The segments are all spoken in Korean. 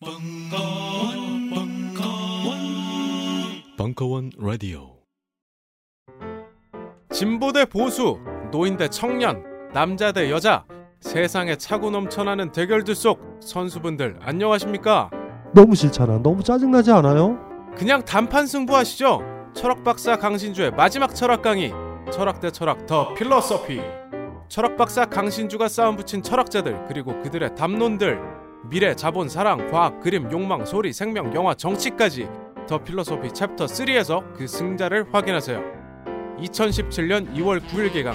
벙커원, 벙커원, 벙커원 라디오. 진보 대 보수, 노인 대 청년, 남자 대 여자, 세상에 차고 넘쳐나는 대결들 속 선수분들 안녕하십니까? 너무 싫잖아. 너무 짜증나지 않아요? 그냥 단판 승부하시죠. 철학 박사 강신주의 마지막 철학 강의, 철학 대 철학 더 필로소피. 철학 박사 강신주가 싸움 붙인 철학자들 그리고 그들의 담론들, 미래, 자본, 사랑, 과학, 그림, 욕망, 소리, 생명, 영화, 정치까지 The Philosophy Chapter 3에서 그 승자를 확인하세요. 2017년 2월 9일 개강.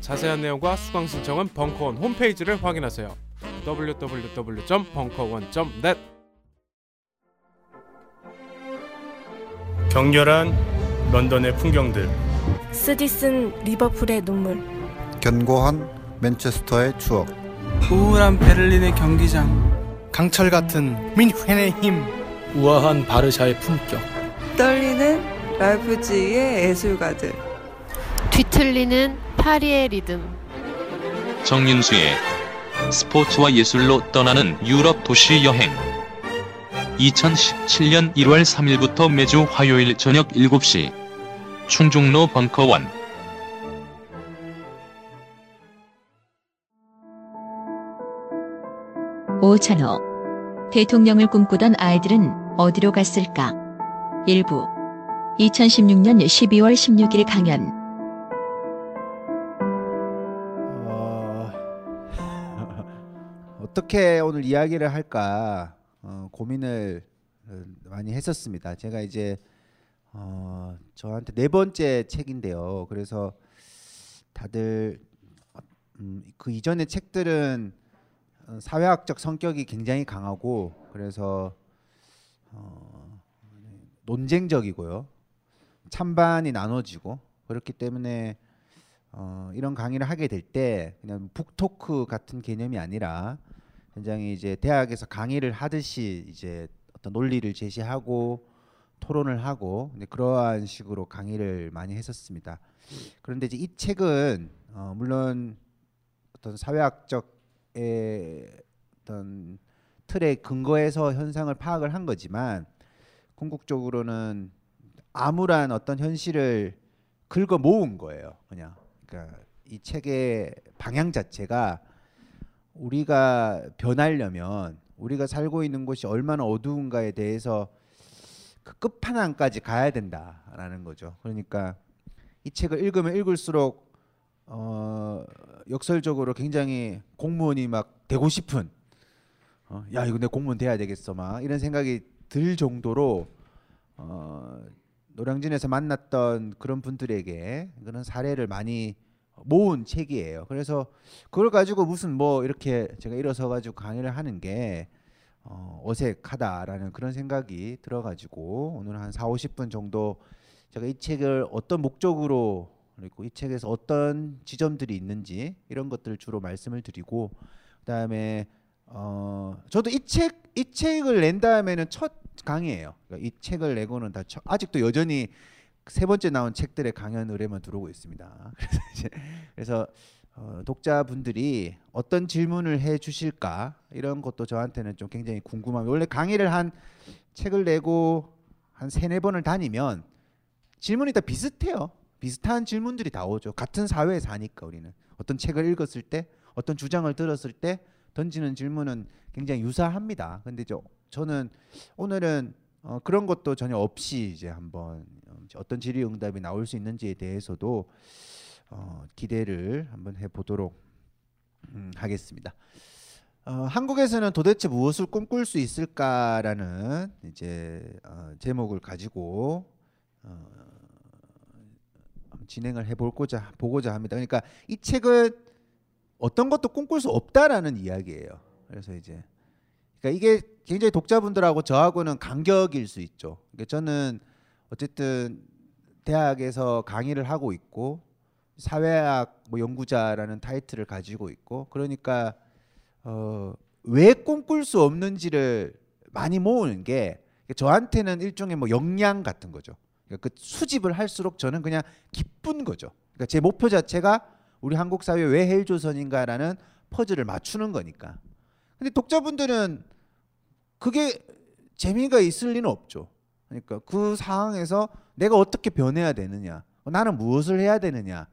자세한 내용과 수강 신청은 벙커원 홈페이지를 확인하세요. www.bunker1.net 격렬한 런던의 풍경들 쓰디쓴 리버풀의 눈물 견고한 맨체스터의 추억 우울한 베를린의 경기장 강철 같은 민헨의 힘. 우아한 바르샤의 품격. 떨리는 라이프지히의 예술가들. 뒤틀리는 파리의 리듬. 정윤수의 스포츠와 예술로 떠나는 유럽 도시 여행. 2017년 1월 3일부터 매주 화요일 저녁 7시 충중로 벙커원 오찬호 대통령을 꿈꾸던 아이들은 어디로 갔을까? 일부 2016년 12월 16일 강연 어... 어떻게 오늘 이야기를 할까 어, 고민을 많이 했었습니다. 제가 이제 어, 저한테 네 번째 책인데요. 그래서 다들 음, 그 이전의 책들은 사회학적 성격이 굉장히 강하고 그래서 어, 논쟁적이고요. 찬반이 나눠지고 그렇기 때문에 어, 이런 강의를 하게 될 때 그냥 북토크 같은 개념이 아니라 굉장히 이제 대학에서 강의를 하듯이 이제 어떤 논리를 제시하고 토론을 하고 그러한 식으로 강의를 많이 했었습니다. 그런데 이제 이 책은 어, 물론 어떤 사회학적의 어떤 틀에 근거해서 현상을 파악을 한 거지만 궁극적으로는 암울한 어떤 현실을 긁어 모은 거예요. 그냥 그러니까 이 책의 방향 자체가 우리가 변하려면 우리가 살고 있는 곳이 얼마나 어두운가에 대해서 그 끝판왕까지 가야 된다라는 거죠. 그러니까 이 책을 읽으면 읽을수록 어, 역설적으로 굉장히 공무원이 막 되고 싶은 어, 야 이거 내 공무원 돼야 되겠어 막 이런 생각이 들 정도로 어, 노량진에서 만났던 그런 분들에게 그런 사례를 많이 모은 책이에요. 그래서 그걸 가지고 무슨 뭐 이렇게 제가 일어서 가지고 강의를 하는 게 어, 어색하다라는 그런 생각이 들어가지고 오늘 한 4, 50분 정도 제가 이 책을 어떤 목적으로 그리고 이 책에서 어떤 지점들이 있는지 이런 것들을 주로 말씀을 드리고 그다음에 어 저도 이 책 이 책을 낸 다음에는 첫 강의예요. 그러니까 이 책을 내고는 다 첫, 아직도 여전히 세 번째 나온 책들의 강연 의뢰만 들어오고 있습니다. 그래서 이제 그래서 어, 독자분들이 어떤 질문을 해 주실까 이런 것도 저한테는 좀 굉장히 궁금합니다. 원래 강의를 한 책을 내고 한 세네 번을 다니면 질문이 다 비슷해요. 비슷한 질문들이 다 오죠. 같은 사회에 사니까 우리는 어떤 책을 읽었을 때 어떤 주장을 들었을 때 던지는 질문은 굉장히 유사합니다. 근데 저 저는 오늘은 어, 그런 것도 전혀 없이 이제 한번 어떤 질의응답이 나올 수 있는지에 대해서도 어, 기대를 한번 해보도록 음, 하겠습니다. 어, 한국에서는 도대체 무엇을 꿈꿀 수 있을까라는 이제 어, 제목을 가지고 어, 진행을 해볼고자 보고자 합니다. 그러니까 이 책은 어떤 것도 꿈꿀 수 없다라는 이야기예요. 그래서 이제 그러니까 이게 굉장히 독자분들하고 저하고는 간격일 수 있죠. 그러니까 저는 어쨌든 대학에서 강의를 하고 있고 사회학 뭐 연구자라는 타이틀을 가지고 있고 그러니까 어, 왜 꿈꿀 수 없는지를 많이 모으는 게 저한테는 일종의 뭐 역량 같은 거죠. 그러니까 그 수집을 할수록 저는 그냥 기쁜 거죠. 그러니까 제 목표 자체가 우리 한국 사회 왜 헬조선인가라는 퍼즐을 맞추는 거니까. 근데 독자분들은 그게 재미가 있을 리는 없죠. 그러니까 그 상황에서 내가 어떻게 변해야 되느냐, 나는 무엇을 해야 되느냐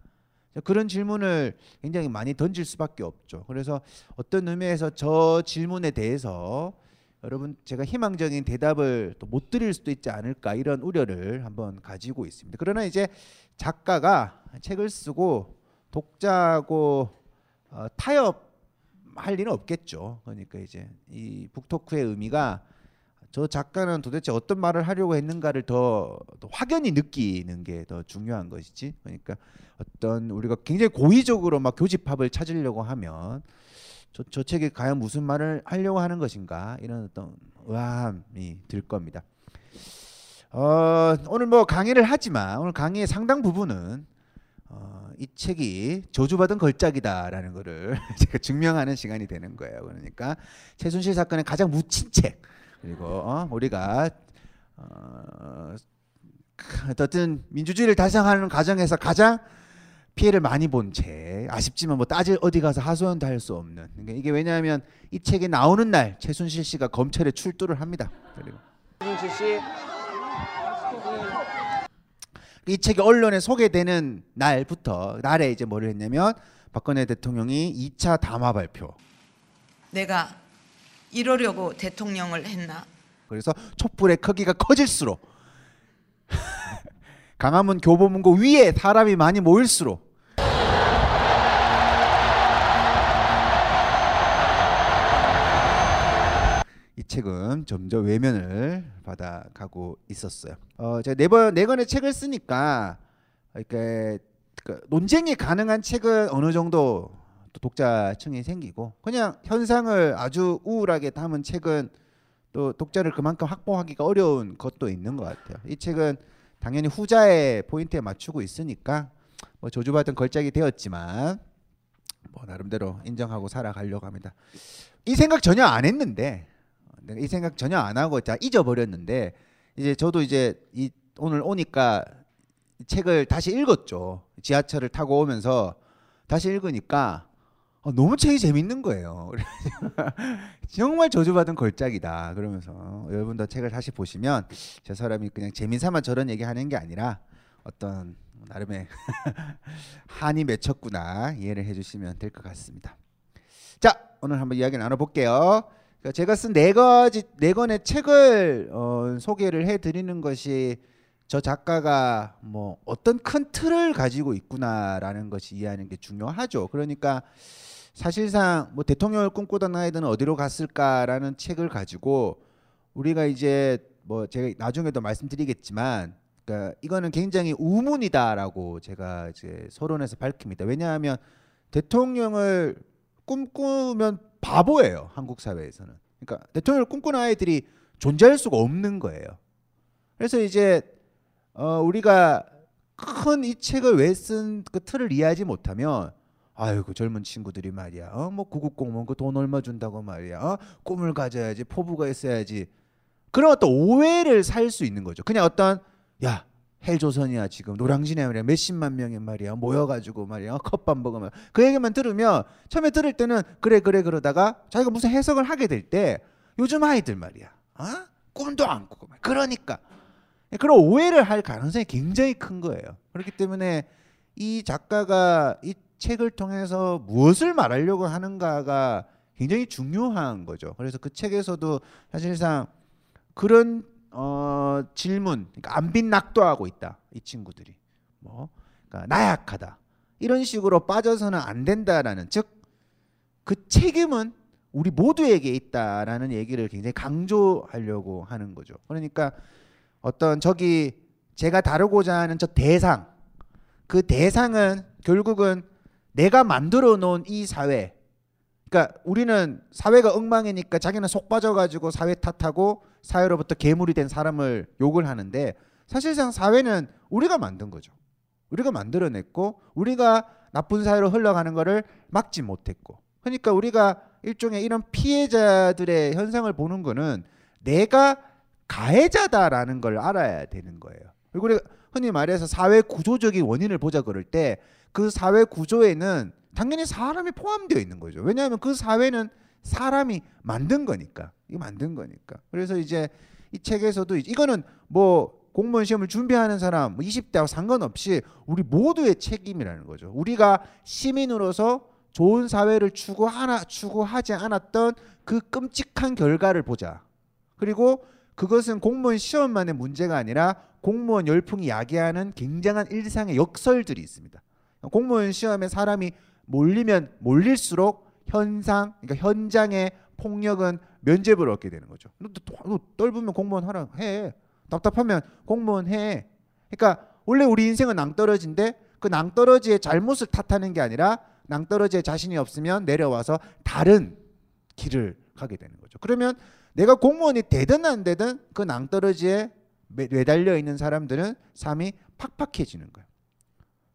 그런 질문을 굉장히 많이 던질 수밖에 없죠. 그래서 어떤 의미에서 저 질문에 대해서 여러분 제가 희망적인 대답을 또 못 드릴 수도 있지 않을까 이런 우려를 한번 가지고 있습니다. 그러나 이제 작가가 책을 쓰고 독자하고 어, 타협할 리는 없겠죠. 그러니까 이제 이 북토크의 의미가 저 작가는 도대체 어떤 말을 하려고 했는가를 더, 더 확연히 느끼는 게 더 중요한 것이지. 그러니까 어떤 우리가 굉장히 고의적으로 막 교집합을 찾으려고 하면 저, 저 책에 과연 무슨 말을 하려고 하는 것인가 이런 어떤 의아함이 들 겁니다. 어, 오늘 뭐 강의를 하지만 오늘 강의의 상당 부분은 어, 이 책이 저주받은 걸작이다라는 것을 제가 증명하는 시간이 되는 거예요. 그러니까 최순실 사건의 가장 묻힌 책 그리고 어, 우리가 어, 어떤 민주주의를 달성하는 과정에서 가장 피해를 많이 본 책. 아쉽지만 뭐 따질 어디 가서 하소연도 할 수 없는. 그러니까 이게 왜냐하면 이 책이 나오는 날 최순실 씨가 검찰에 출두를 합니다. 그리고 최순실 씨. 이 책이 언론에 소개되는 날부터 날에 이제 뭐를 했냐면 박근혜 대통령이 2차 담화 발표. 내가 이러려고 대통령을 했나? 그래서 촛불의 크기가 커질수록 강화문 교보문고 위에 사람이 많이 모일수록 책은 점점 외면을 받아가고 있었어요. 어, 제가 네번 네 권의 책을 쓰니까 이렇게 그 논쟁이 가능한 책은 어느 정도 독자층이 생기고 그냥 현상을 아주 우울하게 담은 책은 또 독자를 그만큼 확보하기가 어려운 것도 있는 것 같아요. 이 책은 당연히 후자의 포인트에 맞추고 있으니까 뭐 저주받은 걸작이 되었지만 뭐 나름대로 인정하고 살아가려고 합니다. 이 생각 전혀 안 했는데 이 생각 전혀 안 하고 다 잊어버렸는데 이제 저도 이제 이 오늘 오니까 책을 다시 읽었죠. 지하철을 타고 오면서 다시 읽으니까 어, 너무 책이 재밌는 거예요. 정말 저주받은 걸작이다. 그러면서 여러분도 책을 다시 보시면 저 사람이 그냥 재미삼아 저런 얘기하는 게 아니라 어떤 나름의 한이 맺혔구나 이해를 해주시면 될 것 같습니다. 자 오늘 한번 이야기 나눠볼게요. 그러니까 제가 쓴 네 가지 네 권의 책을 어, 소개를 해드리는 것이 저 작가가 뭐 어떤 큰 틀을 가지고 있구나라는 것이 이해하는 게 중요하죠. 그러니까 사실상 뭐 대통령을 꿈꾸던 아이들은 어디로 갔을까라는 책을 가지고 우리가 이제 뭐 제가 나중에도 말씀드리겠지만 그러니까 이거는 굉장히 우문이다라고 제가 이제 서론에서 밝힙니다. 왜냐하면 대통령을 꿈꾸면 바보예요 한국 사회에서는. 그러니까 대통령을 꿈꾸는 아이들이 존재할 수가 없는 거예요. 그래서 이제 어 우리가 큰 이 책을 왜 쓴 그 틀을 이해하지 못하면 아이고 젊은 친구들이 말이야. 어? 뭐 공무원 그 돈 얼마 준다고 말이야. 어? 꿈을 가져야지. 포부가 있어야지. 그런 어떤 오해를 살 수 있는 거죠. 그냥 어떤 야 헬조선이야 지금. 노량진에 말이야. 몇십만 명이 말이야. 모여가지고 말이야. 컵밥 먹으면. 그 얘기만 들으면 처음에 들을 때는 그래 그래 그러다가 자기가 무슨 해석을 하게 될 때 요즘 아이들 말이야. 어? 꿈도 안 꾸고 그러니까. 그런 오해를 할 가능성이 굉장히 큰 거예요. 그렇기 때문에 이 작가가 이 책을 통해서 무엇을 말하려고 하는가가 굉장히 중요한 거죠. 그래서 그 책에서도 사실상 그런 어, 질문, 그러니까 안빈 낙도하고 있다. 이 친구들이 뭐 그러니까 나약하다 이런 식으로 빠져서는 안 된다라는 즉 그 책임은 우리 모두에게 있다라는 얘기를 굉장히 강조하려고 하는 거죠. 그러니까 어떤 저기 제가 다루고자 하는 저 대상 그 대상은 결국은 내가 만들어 놓은 이 사회 그러니까 우리는 사회가 엉망이니까 자기는 속 빠져가지고 사회 탓하고 사회로부터 괴물이 된 사람을 욕을 하는데 사실상 사회는 우리가 만든 거죠. 우리가 만들어냈고 우리가 나쁜 사회로 흘러가는 것을 막지 못했고 그러니까 우리가 일종의 이런 피해자들의 현상을 보는 거는 내가 가해자다라는 걸 알아야 되는 거예요. 그리고 흔히 말해서 사회 구조적인 원인을 보자 그럴 때 그 사회 구조에는 당연히 사람이 포함되어 있는 거죠. 왜냐하면 그 사회는 사람이 만든 거니까. 이거 만든 거니까. 그래서 이제 이 책에서도 이거는 뭐 공무원 시험을 준비하는 사람 뭐 20대하고 상관없이 우리 모두의 책임이라는 거죠. 우리가 시민으로서 좋은 사회를 추구하나 추구하지 않았던 그 끔찍한 결과를 보자. 그리고 그것은 공무원 시험만의 문제가 아니라 공무원 열풍이 야기하는 굉장한 일상의 역설들이 있습니다. 공무원 시험에 사람이 몰리면 몰릴수록 현상, 그러니까 현장의 폭력은 면죄부를 얻게 되는 거죠. 너, 너, 너 떨면 공무원 하라 해. 답답하면 공무원 해. 그러니까 원래 우리 인생은 낭떠러지인데 그 낭떠러지의 잘못을 탓하는 게 아니라 낭떠러지에 자신이 없으면 내려와서 다른 길을 가게 되는 거죠. 그러면 내가 공무원이 되든 안 되든 그 낭떠러지에 매달려 있는 사람들은 삶이 팍팍해지는 거예요.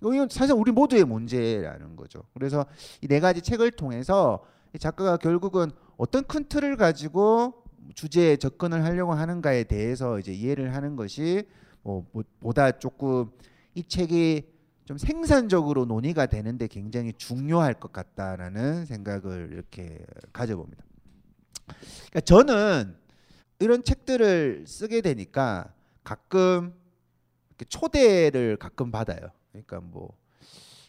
이건 사실 우리 모두의 문제라는 거죠. 그래서 이 네 가지 책을 통해서 작가가 결국은 어떤 큰 틀을 가지고 주제에 접근을 하려고 하는가에 대해서 이제 이해를 하는 것이 뭐 보다 조금 이 책이 좀 생산적으로 논의가 되는데 굉장히 중요할 것 같다라는 생각을 이렇게 가져봅니다. 그러니까 저는 이런 책들을 쓰게 되니까 가끔 초대를 가끔 받아요. 그러니까 뭐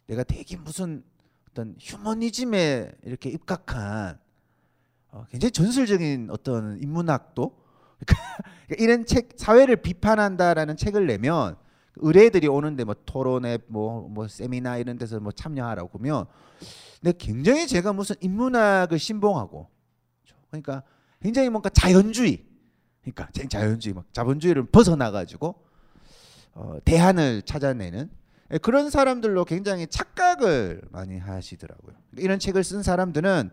내가 되게 무슨 어떤 휴머니즘에 이렇게 입각한 어, 굉장히 전술적인 어떤 인문학도? 그러니까 이런 책 사회를 비판한다라는 책을 내면 의뢰들이 오는데 뭐 토론회 뭐, 뭐 세미나 이런 데서 뭐 참여하라고 그러면 근데 굉장히 제가 무슨 인문학을 신봉하고 그러니까 굉장히 뭔가 자연주의 그러니까 자연주의 막 자본주의를 벗어나 가지고 어, 대안을 찾아내는 예, 그런 사람들로 굉장히 착각을 많이 하시더라고요. 이런 책을 쓴 사람들은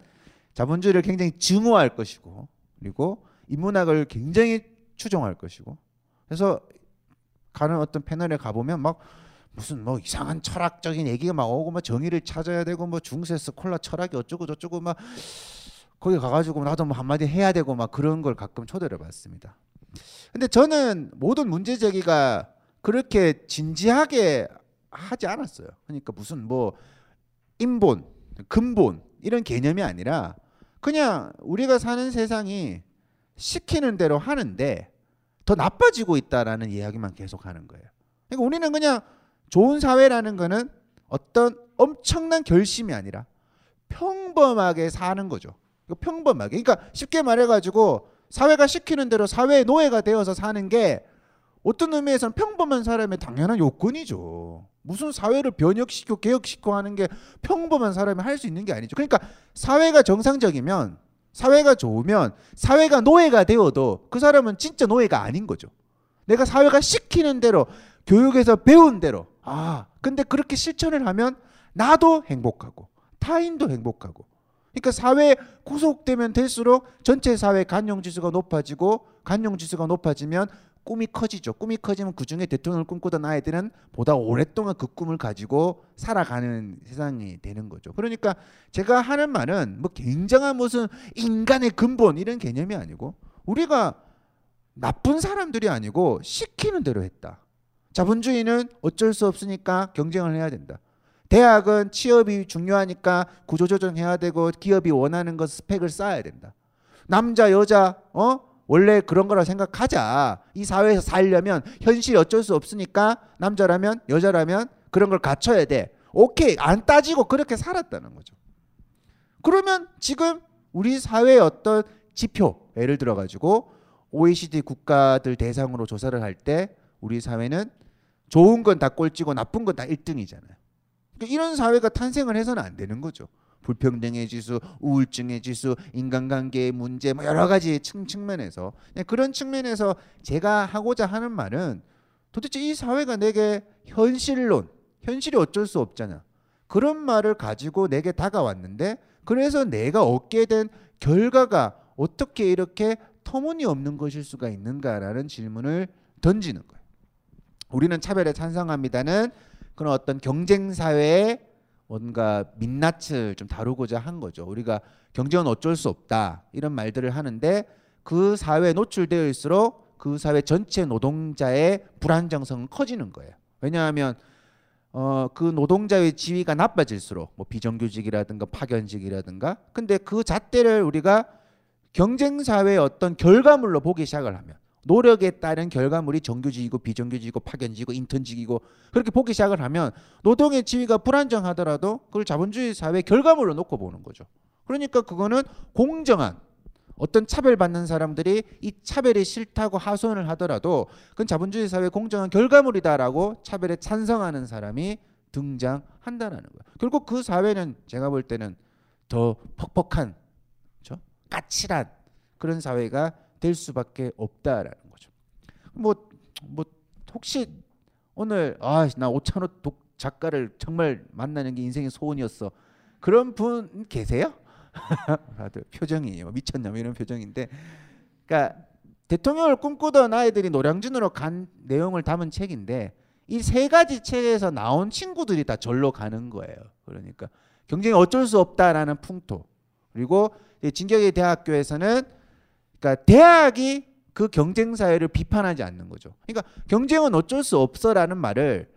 자본주의를 굉장히 증오할 것이고 그리고 인문학을 굉장히 추종할 것이고 그래서 가는 어떤 패널에 가보면 막 무슨 뭐 이상한 철학적인 얘기가 막 오고 막 정의를 찾아야 되고 뭐 중세 스 콜라 철학이 어쩌고 저쩌고 막 거기 가가지고 나도 뭐 한마디 해야 되고 막 그런 걸 가끔 초대를 받습니다. 근데 저는 모든 문제 제기가 그렇게 진지하게 하지 않았어요. 그러니까 무슨 뭐 인본, 근본 이런 개념이 아니라 그냥 우리가 사는 세상이 시키는 대로 하는데 더 나빠지고 있다라는 이야기만 계속 하는 거예요. 그러니까 우리는 그냥 좋은 사회라는 거는 어떤 엄청난 결심이 아니라 평범하게 사는 거죠. 평범하게. 그러니까 쉽게 말해가지고 사회가 시키는 대로 사회의 노예가 되어서 사는 게 어떤 의미에서는 평범한 사람의 당연한 요건이죠. 무슨 사회를 변혁시키고 개혁시키고 하는 게 평범한 사람이 할 수 있는 게 아니죠. 그러니까 사회가 정상적이면 사회가 좋으면 사회가 노예가 되어도 그 사람은 진짜 노예가 아닌 거죠. 내가 사회가 시키는 대로 교육에서 배운 대로 아 근데 그렇게 실천을 하면 나도 행복하고 타인도 행복하고 그러니까 사회에 구속되면 될수록 전체 사회 간용 지수가 높아지고 간용 지수가 높아지면 꿈이 커지죠. 꿈이 커지면 그 중에 대통령을 꿈꾸던 아이들은 보다 오랫동안 그 꿈을 가지고 살아가는 세상이 되는 거죠. 그러니까 제가 하는 말은 뭐 굉장한 무슨 인간의 근본 이런 개념이 아니고 우리가 나쁜 사람들이 아니고 시키는 대로 했다. 자본주의는 어쩔 수 없으니까 경쟁을 해야 된다. 대학은 취업이 중요하니까 구조조정해야 되고 기업이 원하는 것 스펙을 쌓아야 된다. 남자 여자 어 원래 그런 거라 생각하자. 이 사회에서 살려면 현실이 어쩔 수 없으니까 남자라면 여자라면 그런 걸 갖춰야 돼. 오케이. 안 따지고 그렇게 살았다는 거죠. 그러면 지금 우리 사회의 어떤 지표 예를 들어 가지고 OECD 국가들 대상으로 조사를 할 때 우리 사회는 좋은 건 다 꼴찌고 나쁜 건 다 1등이잖아요. 그러니까 이런 사회가 탄생을 해서는 안 되는 거죠. 불평등의 지수, 우울증의 지수, 인간관계의 문제 뭐 여러 가지 측, 면에서 그런 측면에서 제가 하고자 하는 말은 도대체 이 사회가 내게 현실론, 현실이 어쩔 수 없잖아. 그런 말을 가지고 내게 다가왔는데 그래서 내가 얻게 된 결과가 어떻게 이렇게 터무니없는 것일 수가 있는가라는 질문을 던지는 거예요. 우리는 차별에 찬성합니다는 그런 어떤 경쟁 사회의 뭔가 민낯을 좀 다루고자 한 거죠. 우리가 경쟁은 어쩔 수 없다 이런 말들을 하는데 그 사회에 노출되어있을수록 그 사회 전체 노동자의 불안정성은 커지는 거예요. 왜냐하면 어, 그 노동자의 지위가 나빠질수록 뭐 비정규직이라든가 파견직이라든가 근데 그 잣대를 우리가 경쟁 사회의 어떤 결과물로 보기 시작을 하면 노력에 따른 결과물이 정규직이고 비정규직이고 파견직이고 인턴직이고 그렇게 보기 시작을 하면 노동의 지위가 불안정하더라도 그걸 자본주의 사회 결과물로 놓고 보는 거죠. 그러니까 그거는 공정한 어떤 차별받는 사람들이 이 차별이 싫다고 하소연을 하더라도 그건 자본주의 사회 공정한 결과물이다라고 차별에 찬성하는 사람이 등장한다라는 거예요. 결국 그 사회는 제가 볼 때는 더 퍽퍽한, 그렇죠? 까칠한 그런 사회가 될 수밖에 없다라는 거죠. 뭐, 뭐 혹시 오늘 아나 오찬호 독 작가를 정말 만나는 게 인생의 소원이었어. 그런 분 계세요? 다들 표정이 뭐 미쳤냐 뭐 이런 표정인데, 그러니까 대통령을 꿈꾸던 아이들이 노량진으로 간 내용을 담은 책인데 이 세 가지 책에서 나온 친구들이 다 절로 가는 거예요. 그러니까 경쟁이 어쩔 수 없다라는 풍토 그리고 진격의 대학교에서는 그러니까 대학이 그 경쟁 사회를 비판하지 않는 거죠. 그러니까 경쟁은 어쩔 수 없어라는 말을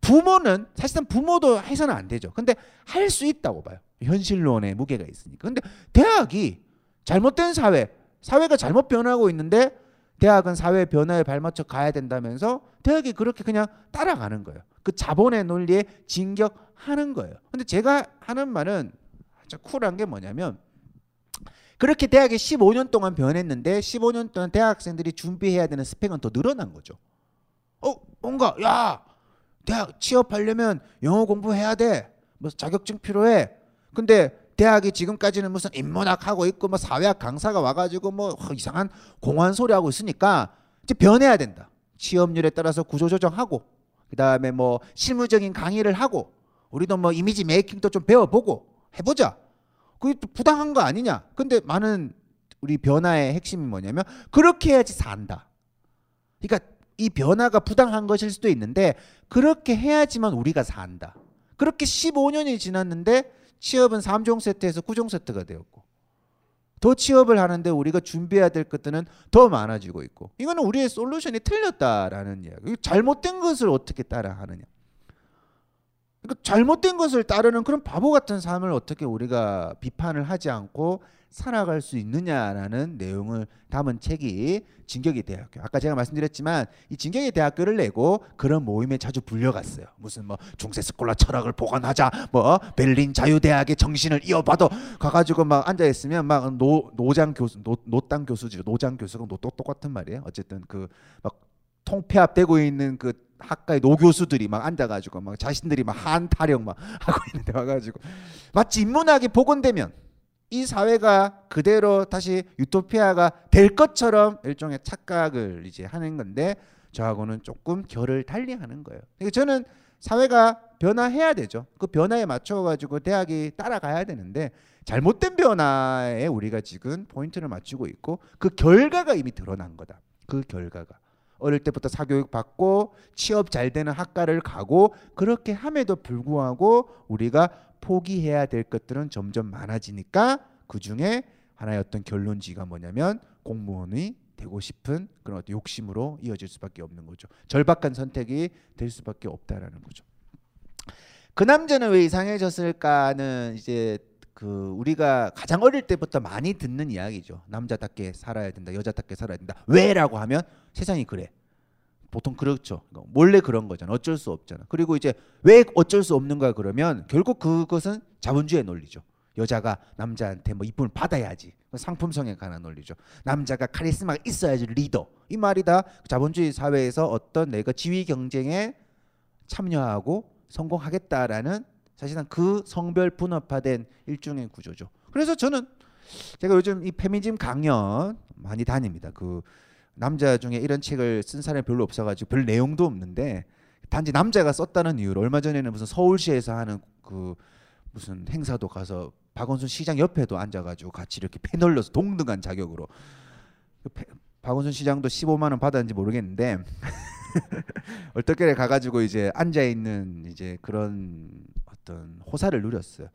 부모는 사실상 부모도 해서는 안 되죠. 근데 할 수 있다고 봐요. 현실론의 무게가 있으니까. 근데 대학이 잘못된 사회, 사회가 잘못 변하고 있는데 대학은 사회 변화에 발맞춰 가야 된다면서 대학이 그렇게 그냥 따라가는 거예요. 그 자본의 논리에 진격하는 거예요. 근데 제가 하는 말은 진짜 쿨한 게 뭐냐면 그렇게 대학이 15년 동안 변했는데 15년 동안 대학생들이 준비해야 되는 스펙은 더 늘어난 거죠. 어, 뭔가 야 대학 취업하려면 영어 공부해야 돼. 뭐 자격증 필요해. 근데 대학이 지금까지는 무슨 인문학 하고 있고 뭐 사회학 강사가 와가지고 뭐 이상한 공안 소리 하고 있으니까 이제 변해야 된다. 취업률에 따라서 구조 조정하고 그 다음에 뭐 실무적인 강의를 하고 우리도 뭐 이미지 메이킹도 좀 배워보고 해보자. 그게 또 부당한 거 아니냐? 근데 많은 우리 변화의 핵심이 뭐냐면 그렇게 해야지 산다. 그러니까 이 변화가 부당한 것일 수도 있는데 그렇게 해야지만 우리가 산다. 그렇게 15년이 지났는데 취업은 3종 세트에서 9종 세트가 되었고 더 취업을 하는데 우리가 준비해야 될 것들은 더 많아지고 있고 이거는 우리의 솔루션이 틀렸다라는 이야기. 잘못된 것을 어떻게 따라하느냐. 그러니까 잘못된 것을 따르는 그런 바보 같은 삶을 어떻게 우리가 비판을 하지 않고 살아갈 수 있느냐라는 내용을 담은 책이 진격의 대학교. 아까 제가 말씀드렸지만 이 진격의 대학교를 내고 그런 모임에 자주 불려갔어요. 무슨 뭐 중세 스콜라 철학을 보관하자, 뭐 베를린 자유대학의 정신을 이어받아 가가지고 막 앉아 있으면 막 노 노장 교수, 노 노땅 교수지, 노장 교수가 노 똑같은 말이에요. 어쨌든 그 막 통폐합되고 있는 그 학과의 노교수들이 막 앉아가지고 막 자신들이 막 한타령 막 하고 있는데 와가지고 마치 인문학이 복원되면 이 사회가 그대로 다시 유토피아가 될 것처럼 일종의 착각을 이제 하는 건데 저하고는 조금 결을 달리하는 거예요. 그러니까 저는 사회가 변화해야 되죠. 그 변화에 맞춰 가지고 대학이 따라가야 되는데 잘못된 변화에 우리가 지금 포인트를 맞추고 있고 그 결과가 이미 드러난 거다. 그 결과가 어릴 때부터 사교육 받고 취업 잘 되는 학과를 가고 그렇게 함에도 불구하고 우리가 포기해야 될 것들은 점점 많아지니까 그 중에 하나의 어떤 결론지가 뭐냐면 공무원이 되고 싶은 그런 어떤 욕심으로 이어질 수밖에 없는 거죠. 절박한 선택이 될 수밖에 없다라는 거죠. 그 남자는 왜 이상해졌을까는 이제 그 우리가 가장 어릴 때부터 많이 듣는 이야기죠. 남자답게 살아야 된다, 여자답게 살아야 된다. 왜라고 하면 세상이 그래. 보통 그렇죠. 몰래 그런 거잖아. 어쩔 수 없잖아. 그리고 이제 왜 어쩔 수 없는가 그러면 결국 그것은 자본주의 논리죠. 여자가 남자한테 뭐 이쁨을 받아야지. 상품성에 관한 논리죠. 남자가 카리스마가 있어야지 리더. 이 말이 다 자본주의 사회에서 어떤 내가 지위 경쟁에 참여하고 성공하겠다라는 사실상 그 성별 분업화된 일종의 구조죠. 그래서 저는 제가 요즘 이 페미니즘 강연 많이 다닙니다. 그 남자 중에 이런 책을 쓴 사람이 별로 없어가지고 별 내용도 없는데 단지 남자가 썼다는 이유로 얼마 전에는 무슨 서울시에서 하는 그 무슨 행사도 가서 박원순 시장 옆에도 앉아가지고 같이 이렇게 패널러서 동등한 자격으로 그 박원순 시장도 15만 원 받았는지 모르겠는데 얼떨결에 가가지고 이제 앉아 있는 이제 그런 어떤 호사를 누렸어요.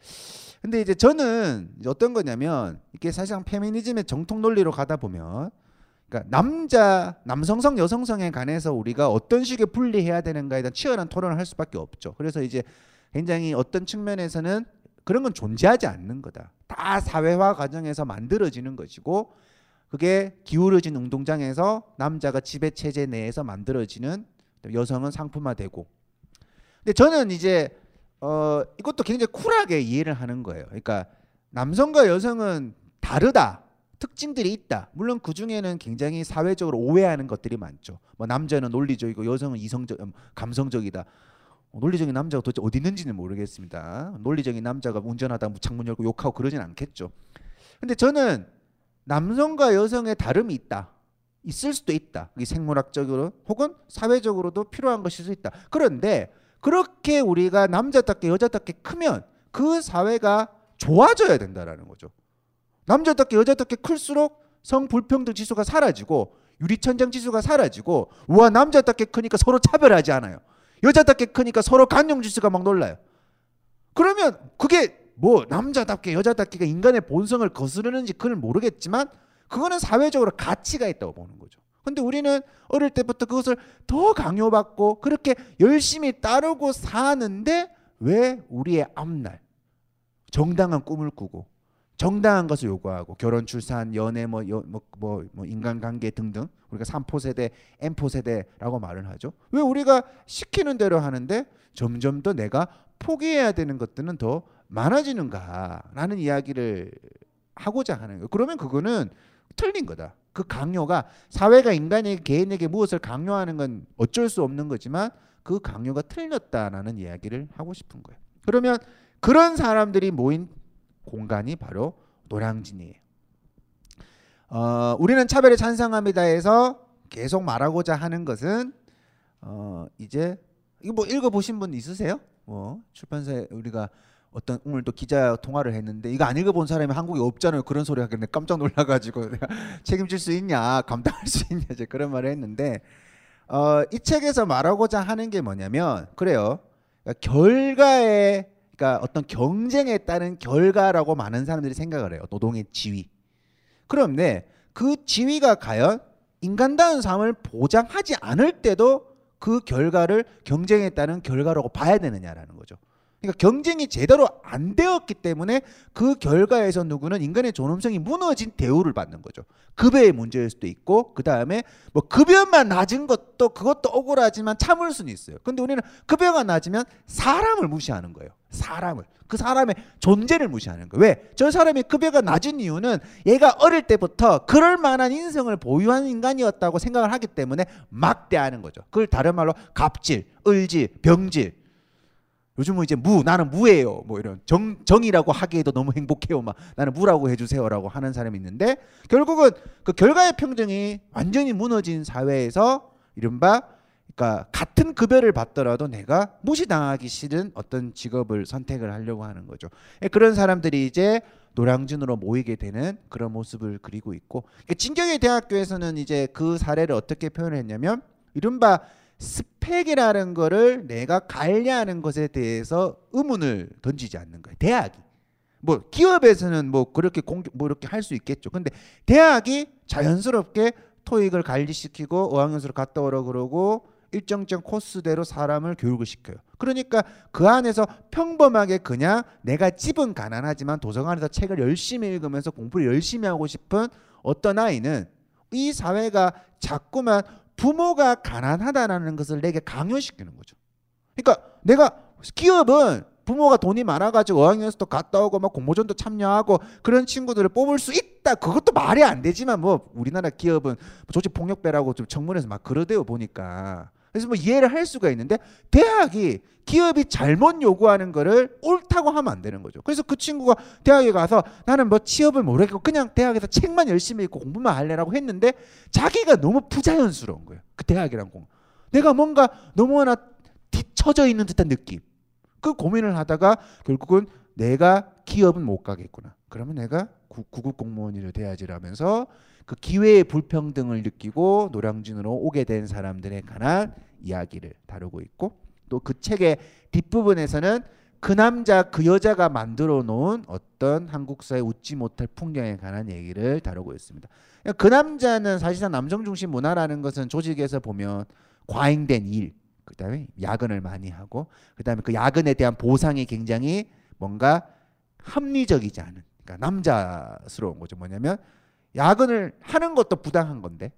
근데 이제 저는 어떤 거냐면 이게 사실상 페미니즘의 정통 논리로 가다 보면 그러니까 남자 남성성 여성성에 관해서 우리가 어떤 식의 분리해야 되는가에 대한 치열한 토론을 할 수밖에 없죠. 그래서 이제 굉장히 어떤 측면에서는 그런 건 존재하지 않는 거다. 다 사회화 과정에서 만들어지는 것이고 그게 기울어진 운동장에서 남자가 지배 체제 내에서 만들어지는 여성은 상품화되고. 근데 저는 이제 어 이것도 굉장히 쿨하게 이해를 하는 거예요. 그러니까 남성과 여성은 다르다. 특징들이 있다. 물론 그 중에는 굉장히 사회적으로 오해하는 것들이 많죠. 뭐 남자는 논리적이고 여성은 이성적, 음, 감성적이다. 어, 논리적인 남자가 도대체 어디 있는지는 모르겠습니다. 논리적인 남자가 운전하다 창문 열고 욕하고 그러진 않겠죠. 근데 저는 남성과 여성의 다름이 있다. 있을 수도 있다. 이 생물학적으로 혹은 사회적으로도 필요한 것일 수 있다. 그런데 그렇게 우리가 남자답게 여자답게 크면 그 사회가 좋아져야 된다라는 거죠. 남자답게 여자답게 클수록 성불평등 지수가 사라지고 유리천장 지수가 사라지고 와 남자답게 크니까 서로 차별하지 않아요. 여자답게 크니까 서로 강령 지수가 막 놀라요. 그러면 그게 뭐 남자답게 여자답게가 인간의 본성을 거스르는지 그는 모르겠지만 그거는 사회적으로 가치가 있다고 보는 거죠. 근데 우리는 어릴 때부터 그것을 더 강요받고 그렇게 열심히 따르고 사는데 왜 우리의 앞날 정당한 꿈을 꾸고 정당한 것을 요구하고 결혼, 출산, 연애, 뭐, 뭐, 뭐, 뭐 인간관계 등등 우리가 3포 세대, M포 세대라고 말을 하죠. 왜 우리가 시키는 대로 하는데 점점 더 내가 포기해야 되는 것들은 더 많아지는가라는 이야기를 하고자 하는 거예요. 그러면 그거는 틀린 거다. 그 강요가 사회가 인간에게 개인에게 무엇을 강요하는 건 어쩔 수 없는 거지만 그 강요가 틀렸다라는 이야기를 하고 싶은 거예요. 그러면 그런 사람들이 모인 공간이 바로 노량진이에요. 어, 우리는 차별에 찬성합니다에서 계속 말하고자 하는 것은 어, 이제 이거 뭐 읽어 보신 분 있으세요? 뭐 출판사에 우리가 어떤 오늘 또 기자 통화를 했는데 이거 안 읽어본 사람이 한국에 없잖아요. 그런 소리 하길래 깜짝 놀라가지고 내가 책임질 수 있냐, 감당할 수 있냐 이제 그런 말을 했는데 어, 이 책에서 말하고자 하는 게 뭐냐면 그래요. 그러니까 결과에 그러니까 어떤 경쟁에 따른 결과라고 많은 사람들이 생각을 해요. 노동의 지위. 그런데 그 지위가 과연 인간다운 삶을 보장하지 않을 때도 그 결과를 경쟁에 따른 결과라고 봐야 되느냐라는 거죠. 그러니까 경쟁이 제대로 안 되었기 때문에 그 결과에서 누구는 인간의 존엄성이 무너진 대우를 받는 거죠. 급여의 문제일 수도 있고 그 다음에 뭐 급여만 낮은 것도 그것도 억울하지만 참을 수는 있어요. 근데 우리는 급여가 낮으면 사람을 무시하는 거예요. 사람을 그 사람의 존재를 무시하는 거예요. 왜? 저 사람이 급여가 낮은 이유는 얘가 어릴 때부터 그럴 만한 인성을 보유한 인간이었다고 생각을 하기 때문에 막대하는 거죠. 그걸 다른 말로 갑질, 을질, 병질 요즘은 이제 무 나는 무예요 뭐 이런 정 정이라고 하기에도 너무 행복해요 막 나는 무라고 해주세요라고 하는 사람이 있는데 결국은 그 결과의 평등이 완전히 무너진 사회에서 이른바 그러니까 같은 급여를 받더라도 내가 무시당하기 싫은 어떤 직업을 선택을 하려고 하는 거죠. 예, 그런 사람들이 이제 노량진으로 모이게 되는 그런 모습을 그리고 있고 진경의 대학교에서는 이제 그 사례를 어떻게 표현을 했냐면 이른바 스펙이라는 거를 내가 관리하는 것에 대해서 의문을 던지지 않는 거예요. 대학이. 뭐 기업에서는 뭐 그렇게 공격 뭐 이렇게 할 수 있겠죠. 근데 대학이 자연스럽게 토익을 관리시키고 어학연수를 갔다 오라 그러고 일정적 코스대로 사람을 교육을 시켜요. 그러니까 그 안에서 평범하게 그냥 내가 집은 가난하지만 도서관에서 책을 열심히 읽으면서 공부를 열심히 하고 싶은 어떤 아이는 이 사회가 자꾸만 부모가 가난하다라는 것을 내게 강요시키는 거죠. 그러니까 내가 기업은 부모가 돈이 많아가지고 어학연수도 갔다 오고 막 공모전도 참여하고 그런 친구들을 뽑을 수 있다. 그것도 말이 안 되지만 뭐 우리나라 기업은 조직 폭력배라고 좀 청문회에서 막 그러대요 보니까. 그래서 뭐 이해를 할 수가 있는데 대학이 기업이 잘못 요구하는 거를 옳다고 하면 안 되는 거죠. 그래서 그 친구가 대학에 가서 나는 뭐 취업을 모르겠고 그냥 대학에서 책만 열심히 읽고 공부만 할래라고 했는데 자기가 너무 부자연스러운 거예요. 그 대학이란 공. 내가 뭔가 너무나 뒤처져 있는 듯한 느낌. 그 고민을 하다가 결국은 내가 기업은 못 가겠구나. 그러면 내가 구, 급 공무원이 돼야지라면서 그 기회의 불평등을 느끼고 노량진으로 오게 된 사람들에 관한 이야기를 다루고 있고 또 그 책의 뒷부분에서는 그 남자 그 여자가 만들어 놓은 어떤 한국 사회 웃지 못할 풍경에 관한 얘기를 다루고 있습니다. 그 남자는 사실상 남성 중심 문화라는 것은 조직에서 보면 과잉된 일, 그다음에 야근을 많이 하고 그다음에 그 야근에 대한 보상이 굉장히 뭔가 합리적이지 않은 그러니까 남자스러운 거죠. 뭐냐면 야근을 하는 것도 부당한 건데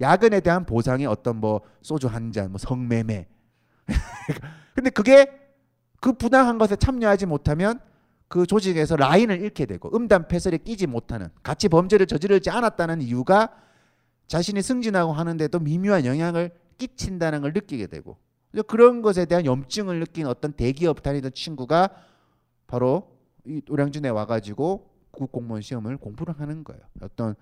야근에 대한 보상이 어떤 뭐 소주 한 잔, 뭐 성매매. 근데 그게 그 부당한 것에 참여하지 못하면 그 조직에서 라인을 잃게 되고 음담 패설에 끼지 못하는 같이 범죄를 저지르지 않았다는 이유가 자신이 승진하고 하는데도 미묘한 영향을 끼친다는 걸 느끼게 되고 그런 것에 대한 염증을 느낀 어떤 대기업 다니던 친구가 바로 이 노량진에 와가지고 국 공무원 시험을 공부를 하는 거예요. 어떤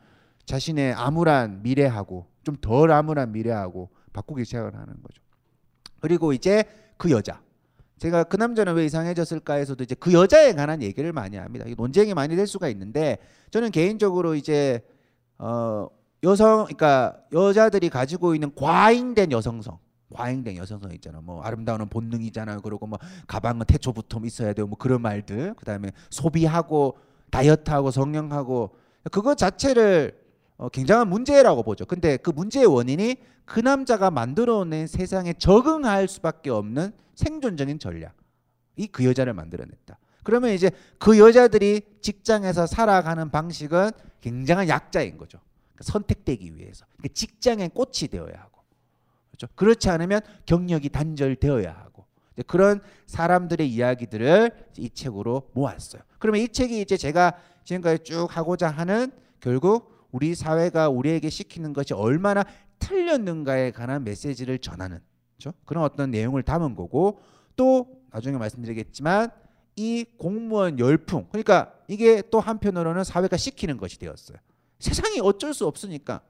자신의 암울한 미래하고 좀 덜 암울한 미래하고 바꾸기 시작을 하는 거죠. 그리고 이제 그 여자 제가 그 남자는 왜 이상해졌을까에서도 이제 그 여자에 관한 얘기를 많이 합니다. 논쟁이 많이 될 수가 있는데 저는 개인적으로 이제 어 여성 그러니까 여자들이 가지고 있는 과잉된 여성성 과잉된 여성성 있잖아. 뭐 아름다운 본능이잖아. 그리고 뭐 가방은 태초부터 있어야 되고 뭐 그런 말들. 그다음에 소비하고 다이어트하고 성형하고 그거 자체를 어, 굉장한 문제라고 보죠. 근데 그 문제의 원인이 그 남자가 만들어낸 세상에 적응할 수밖에 없는 생존적인 전략. 이 그 여자를 만들어냈다. 그러면 이제 그 여자들이 직장에서 살아가는 방식은 굉장한 약자인 거죠. 그러니까 선택되기 위해서. 그러니까 직장에 꽃이 되어야 하고. 그렇죠? 그렇지 않으면 경력이 단절되어야 하고. 그런 사람들의 이야기들을 이 책으로 모았어요. 그러면 이 책이 이제 제가 지금까지 쭉 하고자 하는 결국 우리 사회가 우리에게 시키는 것이 얼마나 틀렸는가에 관한 메시지를 전하는 그렇죠? 그런 어떤 내용을 담은 거고 또 나중에 말씀드리겠지만 이 공무원 열풍 그러니까 이게 또 한편으로는 사회가 시키는 것이 되었어요. 세상이 어쩔 수 없으니까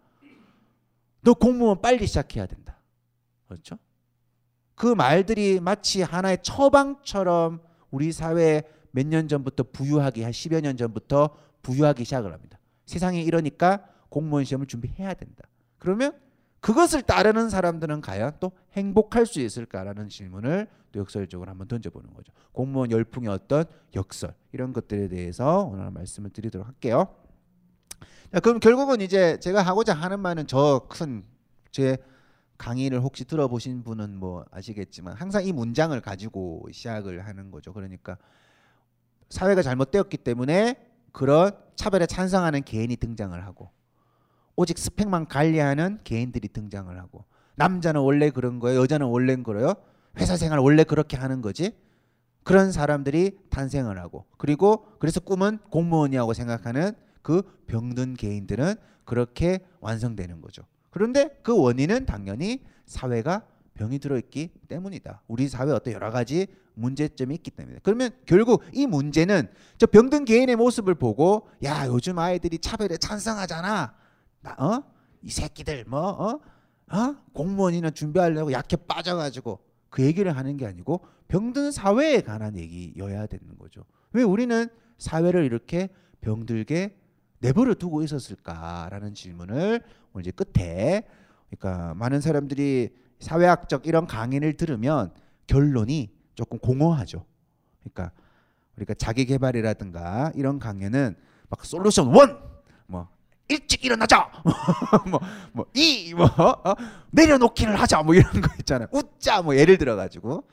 너 공무원 빨리 시작해야 된다. 그렇죠? 그 말들이 마치 하나의 처방처럼 우리 사회에 몇 년 전부터 부유하기 한 10여 년 전부터 부유하기 시작을 합니다. 세상이 이러니까 공무원 시험을 준비해야 된다. 그러면 그것을 따르는 사람들은 과연 또 행복할 수 있을까라는 질문을 또 역설적으로 한번 던져보는 거죠. 공무원 열풍의 어떤 역설 이런 것들에 대해서 오늘 말씀을 드리도록 할게요. 자, 그럼 결국은 이제 제가 하고자 하는 말은 저 큰 제 강의를 혹시 들어보신 분은 뭐 아시겠지만 항상 이 문장을 가지고 시작을 하는 거죠. 그러니까 사회가 잘못되었기 때문에 그런 차별에 찬성하는 개인이 등장을 하고 오직 스펙만 관리하는 개인들이 등장을 하고 남자는 원래 그런 거예요. 여자는 원래 그래요. 회사 생활 원래 그렇게 하는 거지. 그런 사람들이 탄생을 하고 그리고 그래서 꿈은 공무원이라고 생각하는 그 병든 개인들은 그렇게 완성되는 거죠. 그런데 그 원인은 당연히 사회가 병이 들어있기 때문이다. 우리 사회 어떤 여러 가지 문제점이 있기 때문에. 그러면 결국 이 문제는 저 병든 개인의 모습을 보고 야 요즘 아이들이 차별에 찬성하잖아. 나, 어? 이 새끼들 뭐 어? 어? 공무원이나 준비하려고 약해 빠져가지고 그 얘기를 하는 게 아니고 병든 사회에 관한 얘기여야 되는 거죠. 왜 우리는 사회를 이렇게 병들게 내버려 두고 있었을까라는 질문을 오늘 이제 끝에 그러니까 많은 사람들이 사회학적 이런 강의를 들으면 결론이 조금 공허하죠. 그러니까 우리가 자기 개발이라든가 이런 강의는 막 솔루션 원, 뭐 일찍 일어나자, 뭐뭐 이 뭐 뭐, 어? 내려놓기를 하자, 뭐 이런 거 있잖아요. 웃자, 뭐 예를 들어 가지고.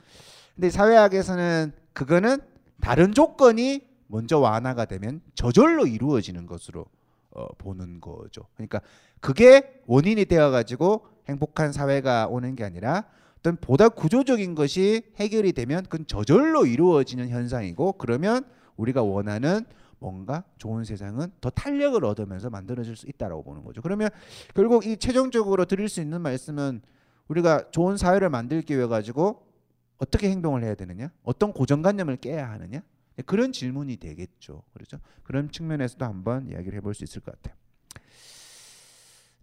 근데 사회학에서는 그거는 다른 조건이 먼저 완화가 되면 저절로 이루어지는 것으로 어, 보는 거죠. 그러니까 그게 원인이 되어 가지고 행복한 사회가 오는 게 아니라 어떤 보다 구조적인 것이 해결이 되면 그건 저절로 이루어지는 현상이고 그러면 우리가 원하는 뭔가 좋은 세상은 더 탄력을 얻으면서 만들어질 수 있다라고 보는 거죠. 그러면 결국 이 최종적으로 드릴 수 있는 말씀은 우리가 좋은 사회를 만들기 위해 가지고 어떻게 행동을 해야 되느냐? 어떤 고정관념을 깨야 하느냐? 그런 질문이 되겠죠. 그렇죠? 그런 측면에서도 한번 이야기를 해볼 수 있을 것 같아요.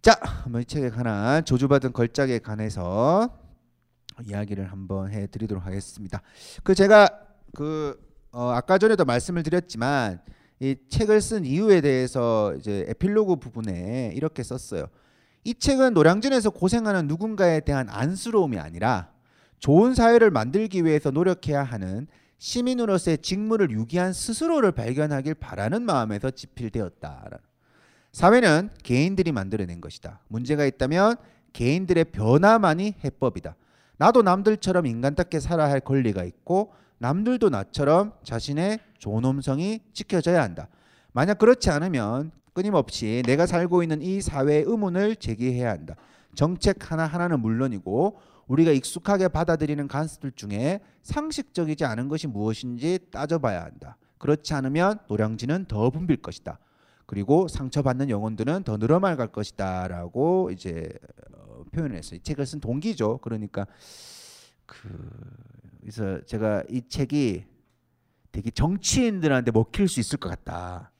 자, 한번 이 책에 관한 조주받은 걸작에 관해서 이야기를 한번 해드리도록 하겠습니다. 그 제가 그 어, 아까 전에도 말씀을 드렸지만 이 책을 쓴 이유에 대해서 이제 에필로그 부분에 이렇게 썼어요. 이 책은 노량진에서 고생하는 누군가에 대한 안쓰러움이 아니라 좋은 사회를 만들기 위해서 노력해야 하는 시민으로서의 직무를 유기한 스스로를 발견하길 바라는 마음에서 집필되었다라는 사회는 개인들이 만들어낸 것이다. 문제가 있다면 개인들의 변화만이 해법이다. 나도 남들처럼 인간답게 살아야 할 권리가 있고 남들도 나처럼 자신의 존엄성이 지켜져야 한다. 만약 그렇지 않으면 끊임없이 내가 살고 있는 이 사회의 의문을 제기해야 한다. 정책 하나하나는 물론이고 우리가 익숙하게 받아들이는 간섭들 중에 상식적이지 않은 것이 무엇인지 따져봐야 한다. 그렇지 않으면 노량진은 더 붐빌 것이다. 그리고 상처받는 영혼들은 더 늘어날 갈 것이다라고 이제 어, 표현을 했어요. 이 책을 쓴 동기죠. 그러니까 그 그래서 제가 이 책이 되게 정치인들한테 먹힐 수 있을 것 같다.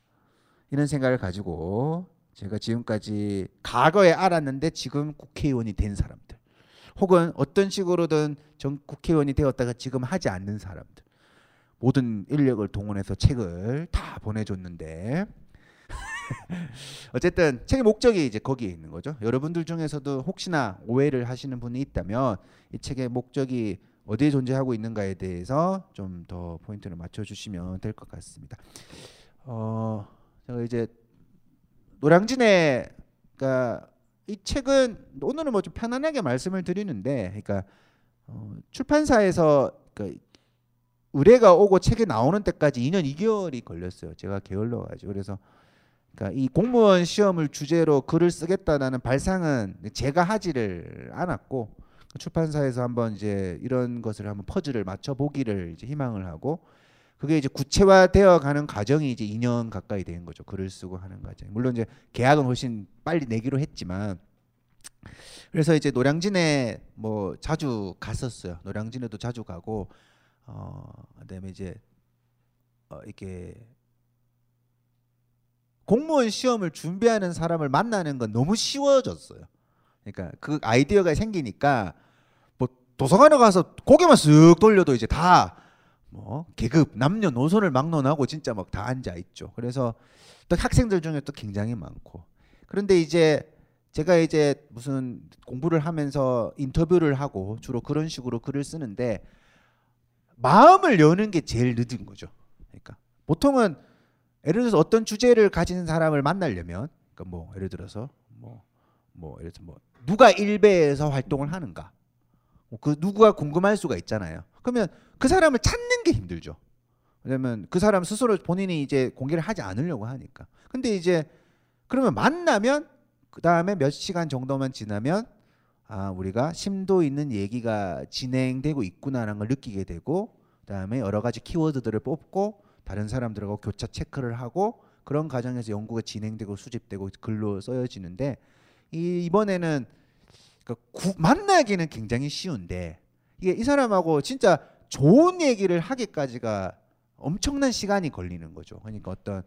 이런 생각을 가지고 제가 지금까지 과거에 알았는데 지금 국회의원이 된 사람들 혹은 어떤 식으로든 정 국회의원이 되었다가 지금 하지 않는 사람들 모든 인력을 동원해서 책을 다 보내줬는데 어쨌든 책의 목적이 이제 거기에 있는 거죠. 여러분들 중에서도 혹시나 오해를 하시는 분이 있다면 이 책의 목적이 어디에 존재하고 있는가에 대해서 좀 더 포인트를 맞춰주시면 될 것 같습니다. 어, 제가 이제 노량진에 그러니까 이 책은 오늘은 뭐 좀 편안하게 말씀을 드리는데, 그러니까 어, 출판사에서 그러니까 의뢰가 오고 책이 나오는 때까지 2년 2개월이 걸렸어요. 제가 게을러 가지고 그래서 그러니까 이 공무원 시험을 주제로 글을 쓰겠다라는 발상은 제가 하지를 않았고 출판사에서 한번 이제 이런 것을 한번 퍼즐을 맞춰 보기를 희망을 하고 그게 이제 구체화되어 가는 과정이 이제 2년 가까이 된 거죠. 글을 쓰고 하는 과정. 물론 이제 계약은 훨씬 빨리 내기로 했지만 그래서 이제 노량진에 뭐 자주 갔었어요. 노량진에도 자주 가고 어 그다음에 이제 어 이게 공무원 시험을 준비하는 사람을 만나는 건 너무 쉬워졌어요. 그러니까 그 아이디어가 생기니까 뭐 도서관에 가서 고개만 쓱 돌려도 이제 다 뭐 계급 남녀 노선을 막론하고 진짜 막 다 앉아 있죠. 그래서 또 학생들 중에 또 굉장히 많고 그런데 이제 제가 이제 무슨 공부를 하면서 인터뷰를 하고 주로 그런 식으로 글을 쓰는데 마음을 여는 게 제일 늦은 거죠. 그러니까 보통은 예를 들어서 어떤 주제를 가진 사람을 만나려면 그러니까 뭐 예를 들어서 뭐뭐 예를 들어서 뭐 누가 일베에서 활동을 하는가 그 누구가 궁금할 수가 있잖아요. 그러면 그 사람을 찾는 게 힘들죠. 왜냐면 그 사람 스스로 본인이 이제 공개를 하지 않으려고 하니까. 근데 이제 그러면 만나면 그 다음에 몇 시간 정도만 지나면 아 우리가 심도 있는 얘기가 진행되고 있구나라는 걸 느끼게 되고 그다음에 여러 가지 키워드들을 뽑고 다른 사람들하고 교차 체크를 하고 그런 과정에서 연구가 진행되고 수집되고 글로 써여지는데 이 이번에는 그러니까 구, 만나기는 굉장히 쉬운데 이게 이 사람하고 진짜 좋은 얘기를 하기까지가 엄청난 시간이 걸리는 거죠. 그러니까 어떤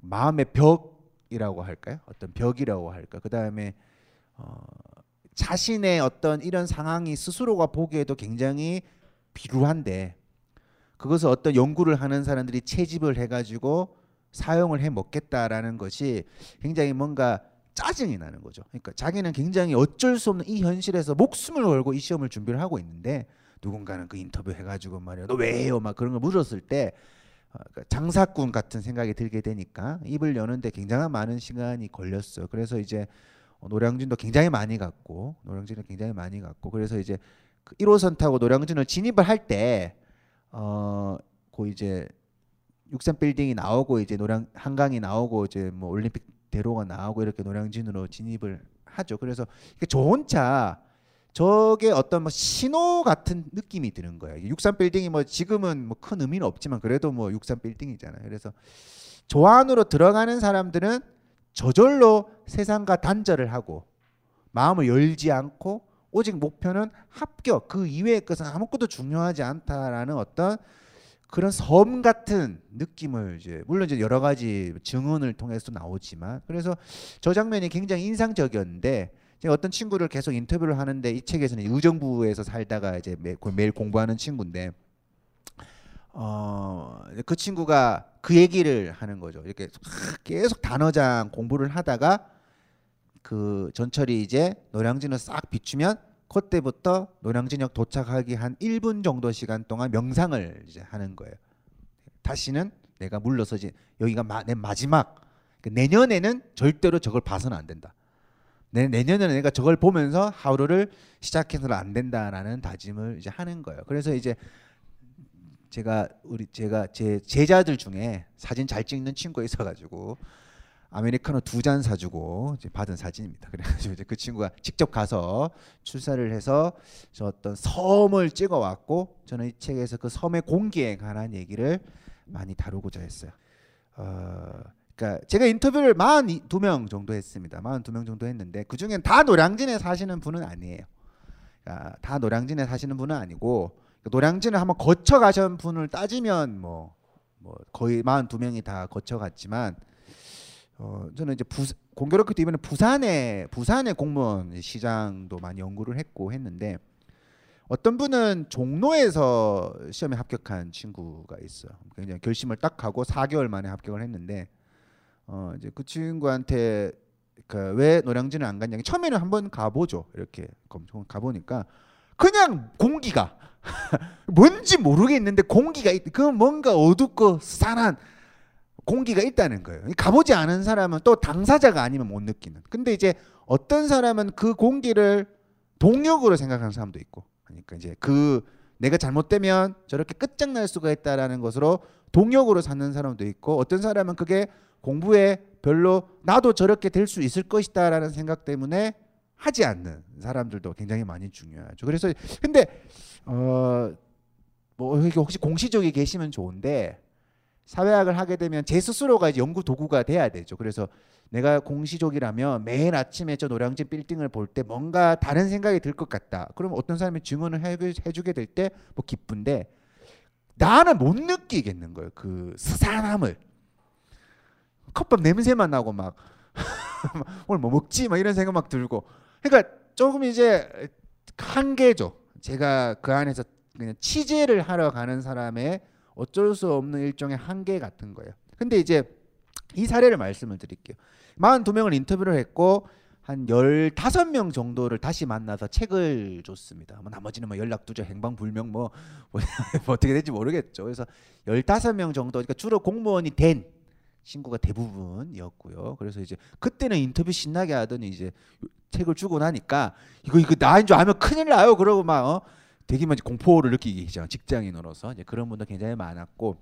마음의 벽이라고 할까요? 어떤 벽이라고 할까? 그 다음에 어, 자신의 어떤 이런 상황이 스스로가 보기에도 굉장히 비루한데 그것을 어떤 연구를 하는 사람들이 채집을 해가지고 사용을 해 먹겠다라는 것이 굉장히 뭔가 짜증이 나는 거죠. 그러니까 자기는 굉장히 어쩔 수 없는 이 현실에서 목숨을 걸고 이 시험을 준비를 하고 있는데 누군가는 그 인터뷰 해가지고 말이야 너 왜 해요 막 그런 걸 물었을 때 어, 그러니까 장사꾼 같은 생각이 들게 되니까 입을 여는데 굉장히 많은 시간이 걸렸어요. 그래서 이제 어, 노량진도 굉장히 많이 갔고 노량진을 굉장히 많이 갔고 그래서 이제 그 1호선 타고 노량진을 진입을 할 때 어, 그 이제 육삼 빌딩이 나오고 이제 노량 한강이 나오고 이제 뭐 올림픽 대로가 나오고 이렇게 노량진으로 진입을 하죠. 그래서 좋은 차 저게 어떤 뭐 신호 같은 느낌이 드는 거예요. 육삼 빌딩이 뭐 지금은 뭐 큰 의미는 없지만 그래도 뭐 육삼 빌딩이잖아요. 그래서 조 안으로 들어가는 사람들은 저절로 세상과 단절을 하고 마음을 열지 않고 오직 목표는 합격 그 이외의 것은 아무것도 중요하지 않다라는 어떤 그런 섬 같은 느낌을 이제 물론 이제 여러 가지 증언을 통해서 나오지만 그래서 저 장면이 굉장히 인상적이었는데 제가 어떤 친구를 계속 인터뷰를 하는데 이 책에서는 의정부에서 살다가 이제 매, 매일 공부하는 친구인데 어 그 친구가 그 얘기를 하는 거죠. 이렇게 계속 단어장 공부를 하다가 그 전철이 이제 노량진을 싹 비추면 그때부터 노량진역 도착하기 한 1분 정도 시간 동안 명상을 이제 하는 거예요. 다시는 내가 물러서지 여기가 마, 내 마지막 그 내년에는 절대로 저걸 봐서는 안 된다. 내, 내년에는 내가 저걸 보면서 하루를 시작해서는 안 된다라는 다짐을 이제 하는 거예요. 그래서 이제 제가 우리 제가 제 제자들 중에 사진 잘 찍는 친구가 있어가지고 아메리카노 두 잔 사주고 이제 받은 사진입니다. 그래가지고 이제 그 친구가 직접 가서 출사를 해서 저 어떤 섬을 찍어 왔고 저는 이 책에서 그 섬의 공기에 관한 얘기를 많이 다루고자 했어요. 어, 그러니까 제가 인터뷰를 42명 정도 했습니다. 42명 정도 했는데 그 중엔 다 노량진에 사시는 분은 아니에요. 그러니까 다 노량진에 사시는 분은 아니고 노량진을 한번 거쳐 가신 분을 따지면 뭐, 뭐 거의 42명이 다 거쳐 갔지만 어, 저는 이제 부, 공교롭게도 이번에 부산에 부산의 공무원 시장도 많이 연구를 했고 했는데 어떤 분은 종로에서 시험에 합격한 친구가 있어요. 그냥 결심을 딱 하고 4개월 만에 합격을 했는데 어 이제 그 친구한테 그 왜 노량진을 안 갔냐? 처음에는 한번 가보죠. 이렇게 가보니까 그냥 공기가 뭔지 모르겠는데 공기가 있, 그 뭔가 어둡고 싼한 공기가 있다는 거예요. 가보지 않은 사람은 또 당사자가 아니면 못 느끼는. 근데 이제 어떤 사람은 그 공기를 동력으로 생각하는 사람도 있고. 그러니까 이제 그 내가 잘못되면 저렇게 끝장날 수가 있다라는 것으로 동력으로 사는 사람도 있고 어떤 사람은 그게 공부에 별로 나도 저렇게 될 수 있을 것이다라는 생각 때문에 하지 않는 사람들도 굉장히 많이 중요하죠. 그래서 근데 어 뭐 혹시 공시적이 계시면 좋은데 사회학을 하게 되면 제 스스로가 이제 연구 도구가 돼야 되죠. 그래서 내가 공시족이라면 매일 아침에 저 노량진 빌딩을 볼 때 뭔가 다른 생각이 들 것 같다. 그럼 어떤 사람이 증언을 해주게 될 때 뭐 기쁜데 나는 못 느끼겠는 거예요. 그 스산함을 컵밥 냄새만 나고 막 오늘 뭐 먹지? 막 이런 생각 막 들고 그러니까 조금 이제 한계죠. 제가 그 안에서 그냥 취재를 하러 가는 사람의 어쩔 수 없는 일종의 한계 같은 거예요. 근데 이제 이 사례를 말씀을 드릴게요. 42명을 인터뷰를 했고 한 15명 정도를 다시 만나서 책을 줬습니다. 뭐 나머지는 뭐 연락 두죠. 행방불명 뭐, 뭐, 뭐 어떻게 될지 모르겠죠. 그래서 15명 정도 그러니까 주로 공무원이 된 친구가 대부분이었고요. 그래서 이제 그때는 인터뷰 신나게 하더니 이제 책을 주고 나니까 이거 이거 나인 줄 알면 큰일 나요. 그러고 막 어? 되게 막 공포를 느끼기 시작 직장인으로서 이제 그런 분도 굉장히 많았고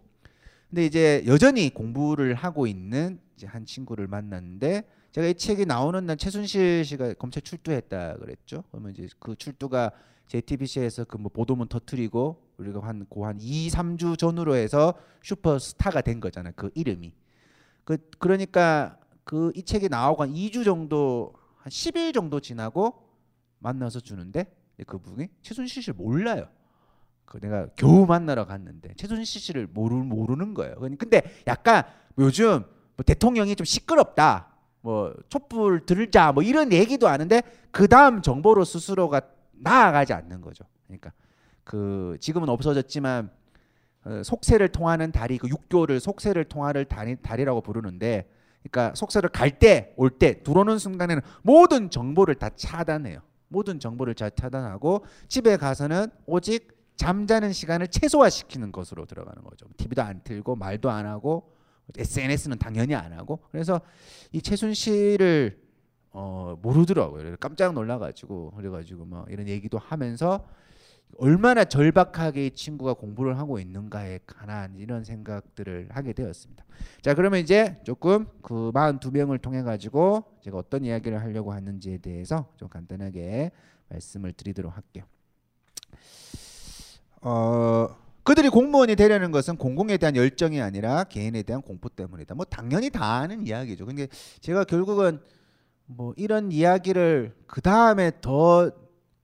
근데 이제 여전히 공부를 하고 있는 이제 한 친구를 만났는데 제가 이 책이 나오는 날 최순실 씨가 검찰 출두했다 그랬죠. 그러면 이제 그 출두가 JTBC에서 그 뭐 보도문 터트리고 우리가 한 고한 2, 3주 전후로 해서 슈퍼스타가 된 거잖아요. 그 이름이. 그 그러니까 그 이 책이 나오고 한 2주 정도 한 10일 정도 지나고 만나서 주는데 그분이 최순실 씨를 몰라요. 그 내가 겨우 만나러 갔는데 최순실 씨를 모르, 모르는 거예요. 근데 약간 요즘 뭐 대통령이 좀 시끄럽다. 뭐 촛불 들자 뭐 이런 얘기도 하는데 그 다음 정보로 스스로가 나아가지 않는 거죠. 그러니까 그 지금은 없어졌지만 어, 속세를 통하는 다리 그 육교를 속세를 통하는 다리, 다리라고 부르는데 그러니까 속세를 갈 때 올 때 들어오는 순간에는 모든 정보를 다 차단해요. 모든 정보를 잘 차단하고 집에 가서는 오직 잠자는 시간을 최소화시키는 것으로 들어가는 거죠. TV도 안 틀고 말도 안 하고 SNS는 당연히 안 하고 그래서 이 최순실을 어, 모르더라고요. 깜짝 놀라가지고 그래가지고 뭐 이런 얘기도 하면서 얼마나 절박하게 이 친구가 공부를 하고 있는가에 관한 이런 생각들을 하게 되었습니다. 자, 그러면 이제 조금 그 42명을 통해 가지고 제가 어떤 이야기를 하려고 하는지에 대해서 좀 간단하게 말씀을 드리도록 할게요. 어, 그들이 공무원이 되려는 것은 공공에 대한 열정이 아니라 개인에 대한 공포 때문이다. 뭐 당연히 다 아는 이야기죠. 근데 제가 결국은 뭐 이런 이야기를 그 다음에 더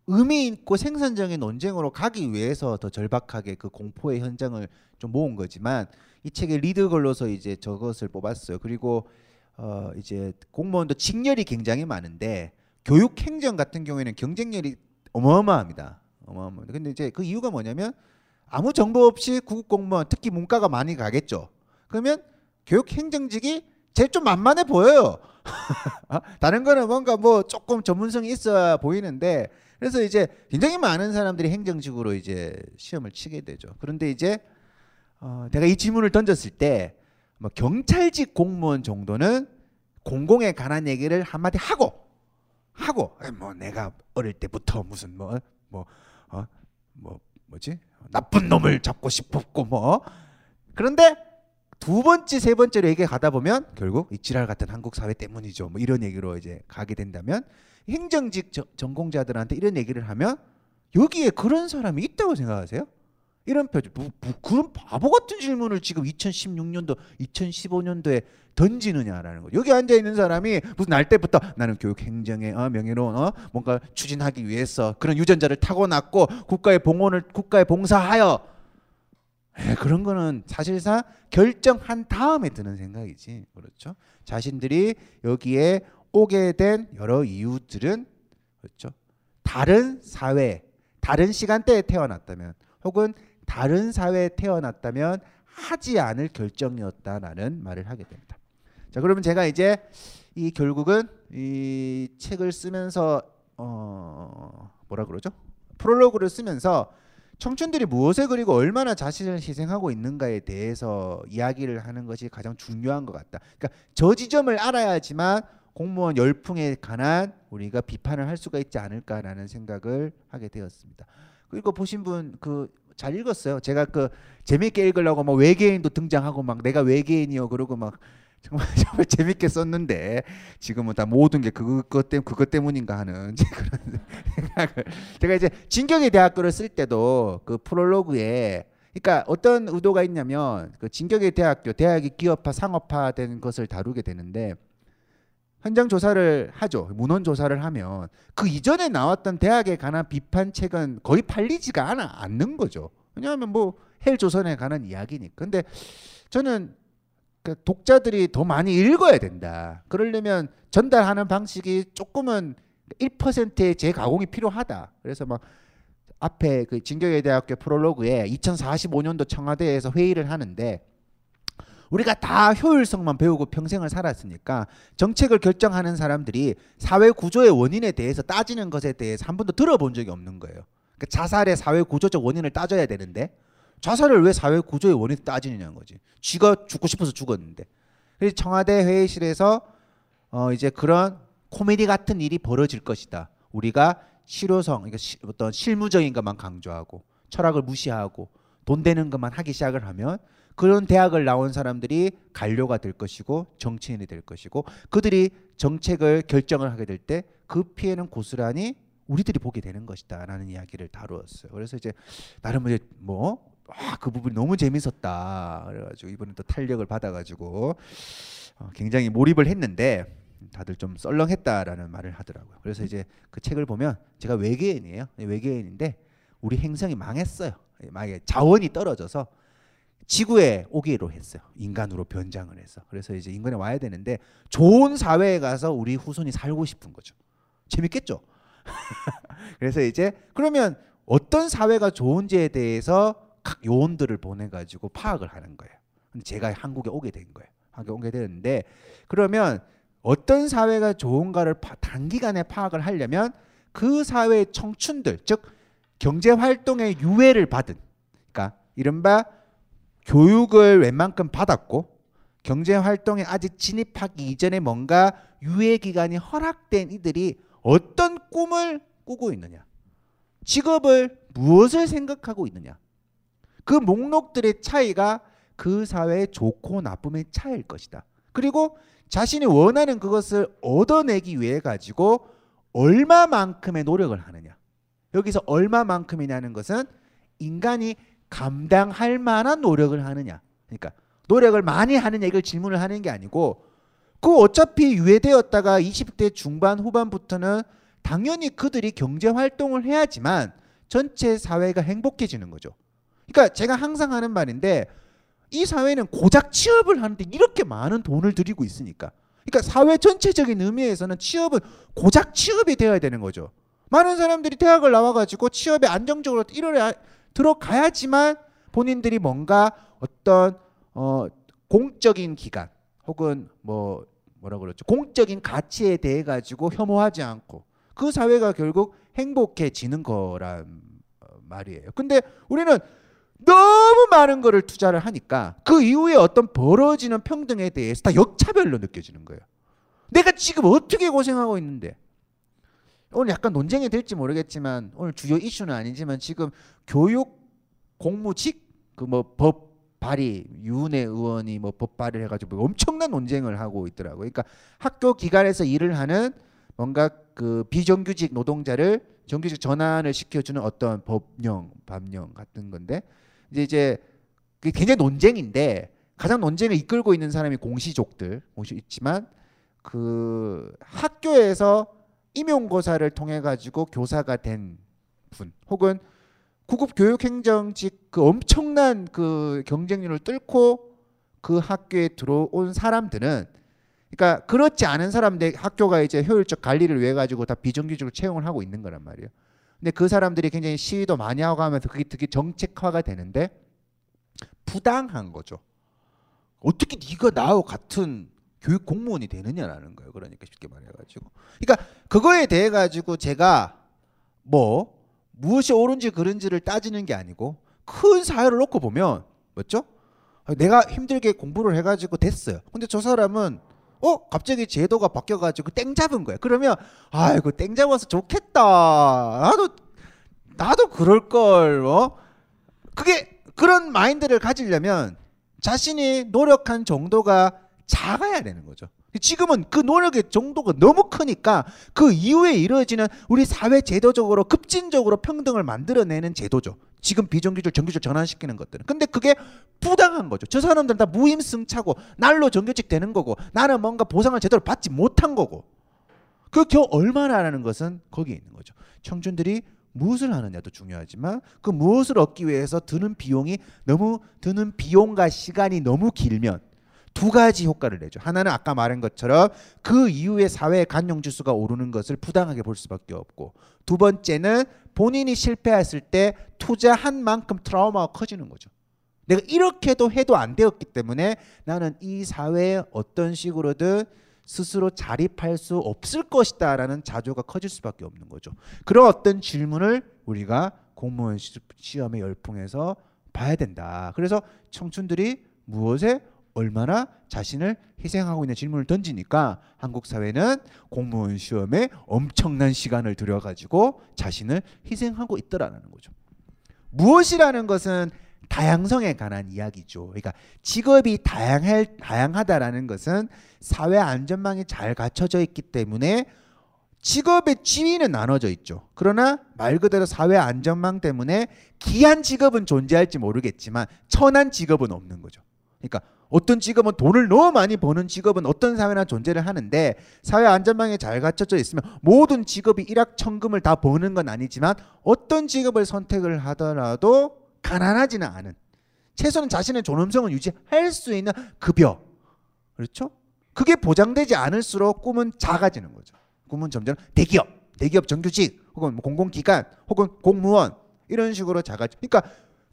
의미 있고 생산적인 논쟁으로 가기 위해서 더 절박하게 그 공포의 현장을 좀 모은 거지만 이 책의 리드걸로서 이제 저것을 뽑았어요. 그리고 어 이제 공무원도 직렬이 굉장히 많은데 교육 행정 같은 경우에는 경쟁률이 어마어마합니다. 어마어마합니다. 근데 이제 그 이유가 뭐냐면 아무 정보 없이 구급 공무원 특히 문과가 많이 가겠죠. 그러면 교육 행정직이 제일 좀 만만해 보여요. 어? 다른 거는 뭔가 뭐 조금 전문성이 있어 보이는데 그래서 이제 굉장히 많은 사람들이 행정직으로 이제 시험을 치게 되죠. 그런데 이제 어, 내가 이 질문을 던졌을 때 뭐 경찰직 공무원 정도는 공공에 관한 얘기를 한마디 하고 하고 뭐 내가 어릴 때부터 무슨 뭐뭐 어? 뭐 뭐지 나쁜 놈을 잡고 싶었고 뭐 그런데 두 번째 세 번째로 얘기 가다 보면 결국 이 지랄 같은 한국 사회 때문이죠. 뭐 이런 얘기로 이제 가게 된다면 행정직 저, 전공자들한테 이런 얘기를 하면 여기에 그런 사람이 있다고 생각하세요? 이런 표정, 뭐, 뭐 그런 바보 같은 질문을 지금 2016년도, 2015년도에 던지느냐라는 거. 여기 앉아 있는 사람이 무슨 날 때부터 나는 교육 행정의 어, 명예로운 어, 뭔가 추진하기 위해서 그런 유전자를 타고났고 국가의 봉헌을 국가에 봉사하여 에, 그런 거는 사실상 결정한 다음에 드는 생각이지. 그렇죠? 자신들이 여기에 오게 된 여러 이유들은 그렇죠? 다른 사회, 다른 시간대에 태어났다면 혹은 다른 사회에 태어났다면 하지 않을 결정이었다라는 말을 하게 됩니다. 자, 그러면 제가 이제 이 결국은 이 책을 쓰면서 어 뭐라 그러죠? 프롤로그를 쓰면서 청춘들이 무엇을 그리고 얼마나 자신을 희생하고 있는가에 대해서 이야기를 하는 것이 가장 중요한 것 같다. 그러니까 저 지점을 알아야지만 공무원 열풍에 관한 우리가 비판을 할 수가 있지 않을까라는 생각을 하게 되었습니다. 그리고 보신 분 그 잘 읽었어요. 제가 그 재밌게 읽으려고 뭐 외계인도 등장하고 막 내가 외계인이요 그러고 막 정말 정말 재밌게 썼는데 지금은 다 모든 게 그것 때문 그것 때문인가 하는 그런 생각을 제가 이제 진격의 대학교를 쓸 때도 그 프롤로그에 그러니까 어떤 의도가 있냐면 그 진격의 대학교 대학이 기업화 상업화된 것을 다루게 되는데 현장 조사를 하죠. 문헌 조사를 하면 그 이전에 나왔던 대학에 관한 비판 책은 거의 팔리지가 않아 않는 거죠. 왜냐하면 뭐 헬 조선에 관한 이야기니까. 근데 저는 그 독자들이 더 많이 읽어야 된다. 그러려면 전달하는 방식이 조금은 1%의 재가공이 필요하다. 그래서 막 앞에 그 진격의 대학교 프롤로그에 2045년도 청와대에서 회의를 하는데 우리가 다 효율성만 배우고 평생을 살았으니까 정책을 결정하는 사람들이 사회 구조의 원인에 대해서 따지는 것에 대해서 한 번도 들어본 적이 없는 거예요. 그러니까 자살의 사회 구조적 원인을 따져야 되는데 자살을 왜 사회 구조의 원인을 따지느냐는 거지. 쥐가 죽고 싶어서 죽었는데. 그래서 청와대 회의실에서 어 이제 그런 코미디 같은 일이 벌어질 것이다. 우리가 실효성, 그러니까 시, 어떤 실무적인 것만 강조하고 철학을 무시하고 돈 되는 것만 하기 시작을 하면 그런 대학을 나온 사람들이 관료가 될 것이고 정치인이 될 것이고 그들이 정책을 결정을 하게 될 때 그 피해는 고스란히 우리들이 보게 되는 것이다라는 이야기를 다루었어요. 그래서 이제 나름 이제 뭐 아, 그 부분이 너무 재밌었다. 그래가지고 이번에 또 탄력을 받아가지고 어, 굉장히 몰입을 했는데 다들 좀 썰렁했다라는 말을 하더라고요. 그래서 이제 그 책을 보면 제가 외계인이에요. 외계인인데 우리 행성이 망했어요. 만약에 자원이 떨어져서 지구에 오기로 했어요. 인간으로 변장을 해서. 그래서 이제 인간에 와야 되는데 좋은 사회에 가서 우리 후손이 살고 싶은 거죠. 재밌겠죠? 그래서 이제 그러면 어떤 사회가 좋은지에 대해서 각 요원들을 보내 가지고 파악을 하는 거예요. 근데 제가 한국에 오게 된 거예요. 한국에 오게 되는데 그러면 어떤 사회가 좋은가를 파, 단기간에 파악을 하려면 그 사회의 청춘들, 즉 경제 활동의 유예를 받은 그러니까 이른바 교육을 웬만큼 받았고 경제 활동에 아직 진입하기 이전에 뭔가 유예 기간이 허락된 이들이 어떤 꿈을 꾸고 있느냐? 직업을 무엇을 생각하고 있느냐? 그 목록들의 차이가 그 사회의 좋고 나쁨의 차이일 것이다. 그리고 자신이 원하는 그것을 얻어내기 위해 가지고 얼마만큼의 노력을 하느냐. 여기서 얼마만큼이냐는 것은 인간이 감당할 만한 노력을 하느냐. 그러니까 노력을 많이 하느냐 이걸 질문을 하는 게 아니고 그 어차피 유예되었다가 20대 중반 후반부터는 당연히 그들이 경제 활동을 해야지만 전체 사회가 행복해지는 거죠. 그러니까 제가 항상 하는 말인데 이 사회는 고작 취업을 하는데 이렇게 많은 돈을 들이고 있으니까. 그러니까 사회 전체적인 의미에서는 취업은 고작 취업이 되어야 되는 거죠. 많은 사람들이 대학을 나와가지고 취업에 안정적으로 이뤄야 들어가야지만 본인들이 뭔가 어떤 어 공적인 기관 혹은 뭐 뭐라 그러죠 공적인 가치에 대해 가지고 혐오하지 않고 그 사회가 결국 행복해지는 거란 어, 말이에요. 근데 우리는 너무 많은 거를 투자를 하니까 그 이후에 어떤 벌어지는 평등에 대해서 다 역차별로 느껴지는 거예요. 내가 지금 어떻게 고생하고 있는데 오늘 약간 논쟁이 될지 모르겠지만 오늘 주요 이슈는 아니지만 지금 교육 공무직 그 뭐 법 발의 유은혜 의원이 뭐 법 발의를 해가지고 엄청난 논쟁을 하고 있더라고요. 그러니까 학교 기관에서 일을 하는 뭔가 그 비정규직 노동자를 정규직 전환을 시켜주는 어떤 법령, 법령 같은 건데 이제 이제 그게 굉장히 논쟁인데 가장 논쟁을 이끌고 있는 사람이 공시족들 있지만 그 학교에서 임용고사를 통해 가지고 교사가 된 분 혹은 구급 교육행정직 그 엄청난 그 경쟁률을 뚫고 그 학교에 들어온 사람들은 그러니까 그렇지 않은 사람들 학교가 이제 효율적 관리를 위해 가지고 다 비정규직으로 채용을 하고 있는 거란 말이에요. 근데 그 사람들이 굉장히 시위도 많이 하고 하면서 그게 되게 정책화가 되는데 부당한 거죠. 어떻게 네가 나와 같은 교육 공무원이 되느냐라는 거예요. 그러니까 쉽게 말해가지고. 그러니까 그거에 대해 가지고 제가 뭐 무엇이 옳은지 그른지를 따지는 게 아니고 큰 사회를 놓고 보면 맞죠? 내가 힘들게 공부를 해가지고 됐어요. 근데 저 사람은 어 갑자기 제도가 바뀌어가지고 땡 잡은 거야. 그러면 아이고 땡 잡아서 좋겠다. 나도 나도 그럴 걸. 어 그게 그런 마인드를 가지려면 자신이 노력한 정도가 작아야 되는 거죠. 지금은 그 노력의 정도가 너무 크니까 그 이후에 이루어지는 우리 사회 제도적으로 급진적으로 평등을 만들어내는 제도죠. 지금 비정규직 정규직 전환시키는 것들은. 근데 그게 부당한 거죠. 저 사람들은 다 무임승차고 날로 정규직 되는 거고 나는 뭔가 보상을 제대로 받지 못한 거고. 그겨 얼마나 하는 것은 거기에 있는 거죠. 청춘들이 무엇을 하느냐도 중요하지만 그 무엇을 얻기 위해서 드는 비용이 너무 드는 비용과 시간이 너무 길면 두 가지 효과를 내죠. 하나는 아까 말한 것처럼 그 이후에 사회 간용 지수가 오르는 것을 부당하게 볼 수밖에 없고 두 번째는 본인이 실패했을 때 투자한 만큼 트라우마가 커지는 거죠. 내가 이렇게도 해도 안 되었기 때문에 나는 이 사회에 어떤 식으로든 스스로 자립할 수 없을 것이다라는 자조가 커질 수밖에 없는 거죠. 그런 어떤 질문을 우리가 공무원 시험의 열풍에서 봐야 된다. 그래서 청춘들이 무엇에 얼마나 자신을 희생하고 있는 질문을 던지니까 한국 사회는 공무원 시험에 엄청난 시간을 들여가지고 자신을 희생하고 있더라는 거죠. 무엇이라는 것은 다양성에 관한 이야기죠. 그러니까 직업이 다양할, 다양하다라는 것은 사회 안전망이 잘 갖춰져 있기 때문에 직업의 지위는 나눠져 있죠. 그러나 말 그대로 사회 안전망 때문에 귀한 직업은 존재할지 모르겠지만 천한 직업은 없는 거죠. 그러니까 어떤 직업은 돈을 너무 많이 버는 직업은 어떤 사회나 존재를 하는데 사회 안전망이 잘 갖춰져 있으면 모든 직업이 일확천금을 다 버는 건 아니지만 어떤 직업을 선택을 하더라도 가난하지는 않은 최소한 자신의 존엄성을 유지할 수 있는 급여 그렇죠? 그게 보장되지 않을수록 꿈은 작아지는 거죠. 꿈은 점점 대기업, 대기업 정규직 혹은 뭐 공공기관 혹은 공무원 이런 식으로 작아져. 그러니까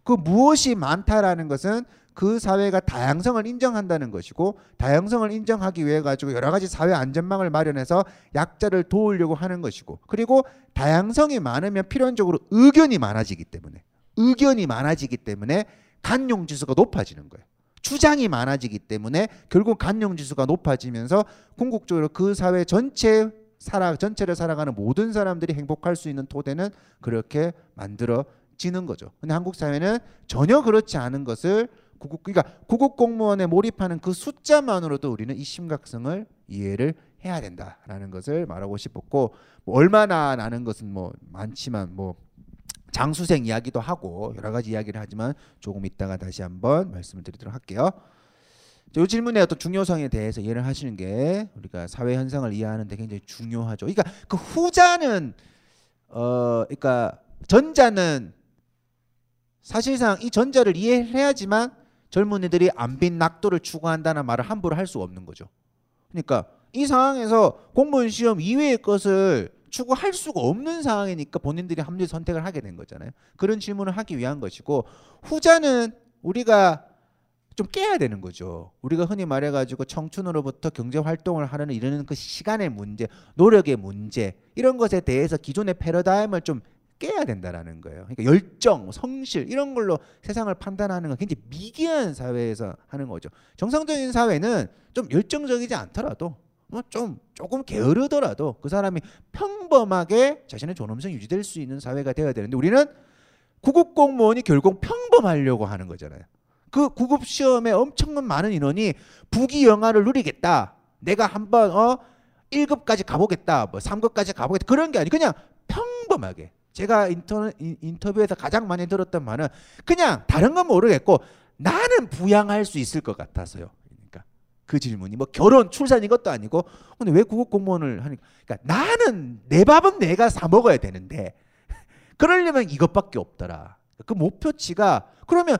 그 무엇이 많다라는 것은 그 사회가 다양성을 인정한다는 것이고 다양성을 인정하기 위해 가지고 여러 가지 사회 안전망을 마련해서 약자를 도우려고 하는 것이고 그리고 다양성이 많으면 필연적으로 의견이 많아지기 때문에 의견이 많아지기 때문에 간용 지수가 높아지는 거예요. 주장이 많아지기 때문에 결국 간용 지수가 높아지면서 궁극적으로 그 사회 전체 살아 전체를 살아가는 모든 사람들이 행복할 수 있는 토대는 그렇게 만들어지는 거죠. 근데 한국 사회는 전혀 그렇지 않은 것을 구국 그러니까 구국 공무원에 몰입하는 그 숫자만으로도 우리는 이 심각성을 이해를 해야 된다라는 것을 말하고 싶었고 뭐 얼마나 나는 것은 뭐 많지만 뭐 장수생 이야기도 하고 여러 가지 이야기를 하지만 조금 있다가 다시 한번 말씀을 드리도록 할게요. 이 질문의 어떤 중요성에 대해서 이해를 하시는 게 우리가 사회 현상을 이해하는데 굉장히 중요하죠. 그러니까 그 후자는 어 그러니까 전자는 사실상 이 전자를 이해해야지만 젊은이들이 안빈 낙도를 추구한다는 말을 함부로 할 수 없는 거죠. 그러니까 이 상황에서 공무원 시험 이외의 것을 추구할 수가 없는 상황이니까 본인들이 합리 선택을 하게 된 거잖아요. 그런 질문을 하기 위한 것이고 후자는 우리가 좀 깨야 되는 거죠. 우리가 흔히 말해가지고 청춘으로부터 경제 활동을 하려는 이러는 그 시간의 문제, 노력의 문제 이런 것에 대해서 기존의 패러다임을 좀 깨야 된다라는 거예요. 그러니까 열정, 성실 이런 걸로 세상을 판단하는 건 굉장히 미개한 사회에서 하는 거죠. 정상적인 사회는 좀 열정적이지 않더라도 뭐좀 조금 게으르더라도 그 사람이 평범하게 자신의 존엄성 유지될 수 있는 사회가 되어야 되는데 우리는 구급 공무원이 결국 평범하려고 하는 거잖아요. 그 구급 시험에 엄청난 많은 인원이 부귀 영화를 누리겠다. 내가 한번 어 1급까지 가보겠다. 뭐 3급까지 가보겠다. 그런 게 아니 그냥 평범하게. 제가 인터, 인터뷰에서 가장 많이 들었던 말은 그냥 다른 건 모르겠고 나는 부양할 수 있을 것 같아서요. 그러니까 그 질문이 뭐 결혼 출산 이것도 아니고 근데 왜 구급 공무원을 하니까 그러니까 나는 내 밥은 내가 사 먹어야 되는데 그러려면 이것밖에 없더라. 그 목표치가 그러면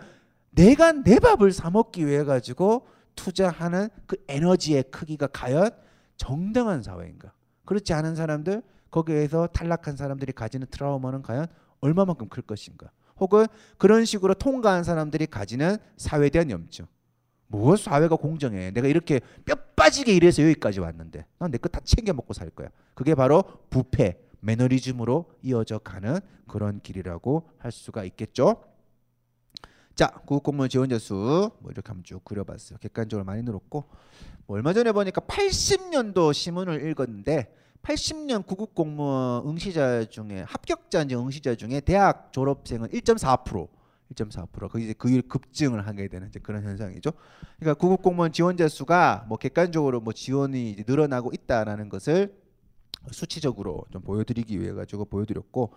내가 내 밥을 사 먹기 위해 가지고 투자하는 그 에너지의 크기가 과연 정당한 사회인가? 그렇지 않은 사람들 거기에서 탈락한 사람들이 가지는 트라우마는 과연 얼마만큼 클 것인가? 혹은 그런 식으로 통과한 사람들이 가지는 사회에 대한 염증. 무엇 사회가 공정해? 내가 이렇게 뼈 빠지게 일해서 여기까지 왔는데 난 내 거 다 챙겨 먹고 살 거야. 그게 바로 부패, 매너리즘으로 이어져 가는 그런 길이라고 할 수가 있겠죠. 자, 구급공무원 지원자 수 뭐 이렇게 한번 쭉 그려봤어요. 객관적으로 많이 늘었고 뭐 얼마 전에 보니까 80년도 신문을 읽었는데 80년 구급 공무원 응시자 중에 합격자인지 응시자 중에 대학 졸업생은 1.4% 1.4%. 그 이제 그 급증을 하게 되는 이제 그런 현상이죠. 그러니까 구급 공무원 지원자 수가 뭐 객관적으로 뭐 지원이 늘어나고 있다라는 것을 수치적으로 좀 보여드리기 위해 가지고 보여드렸고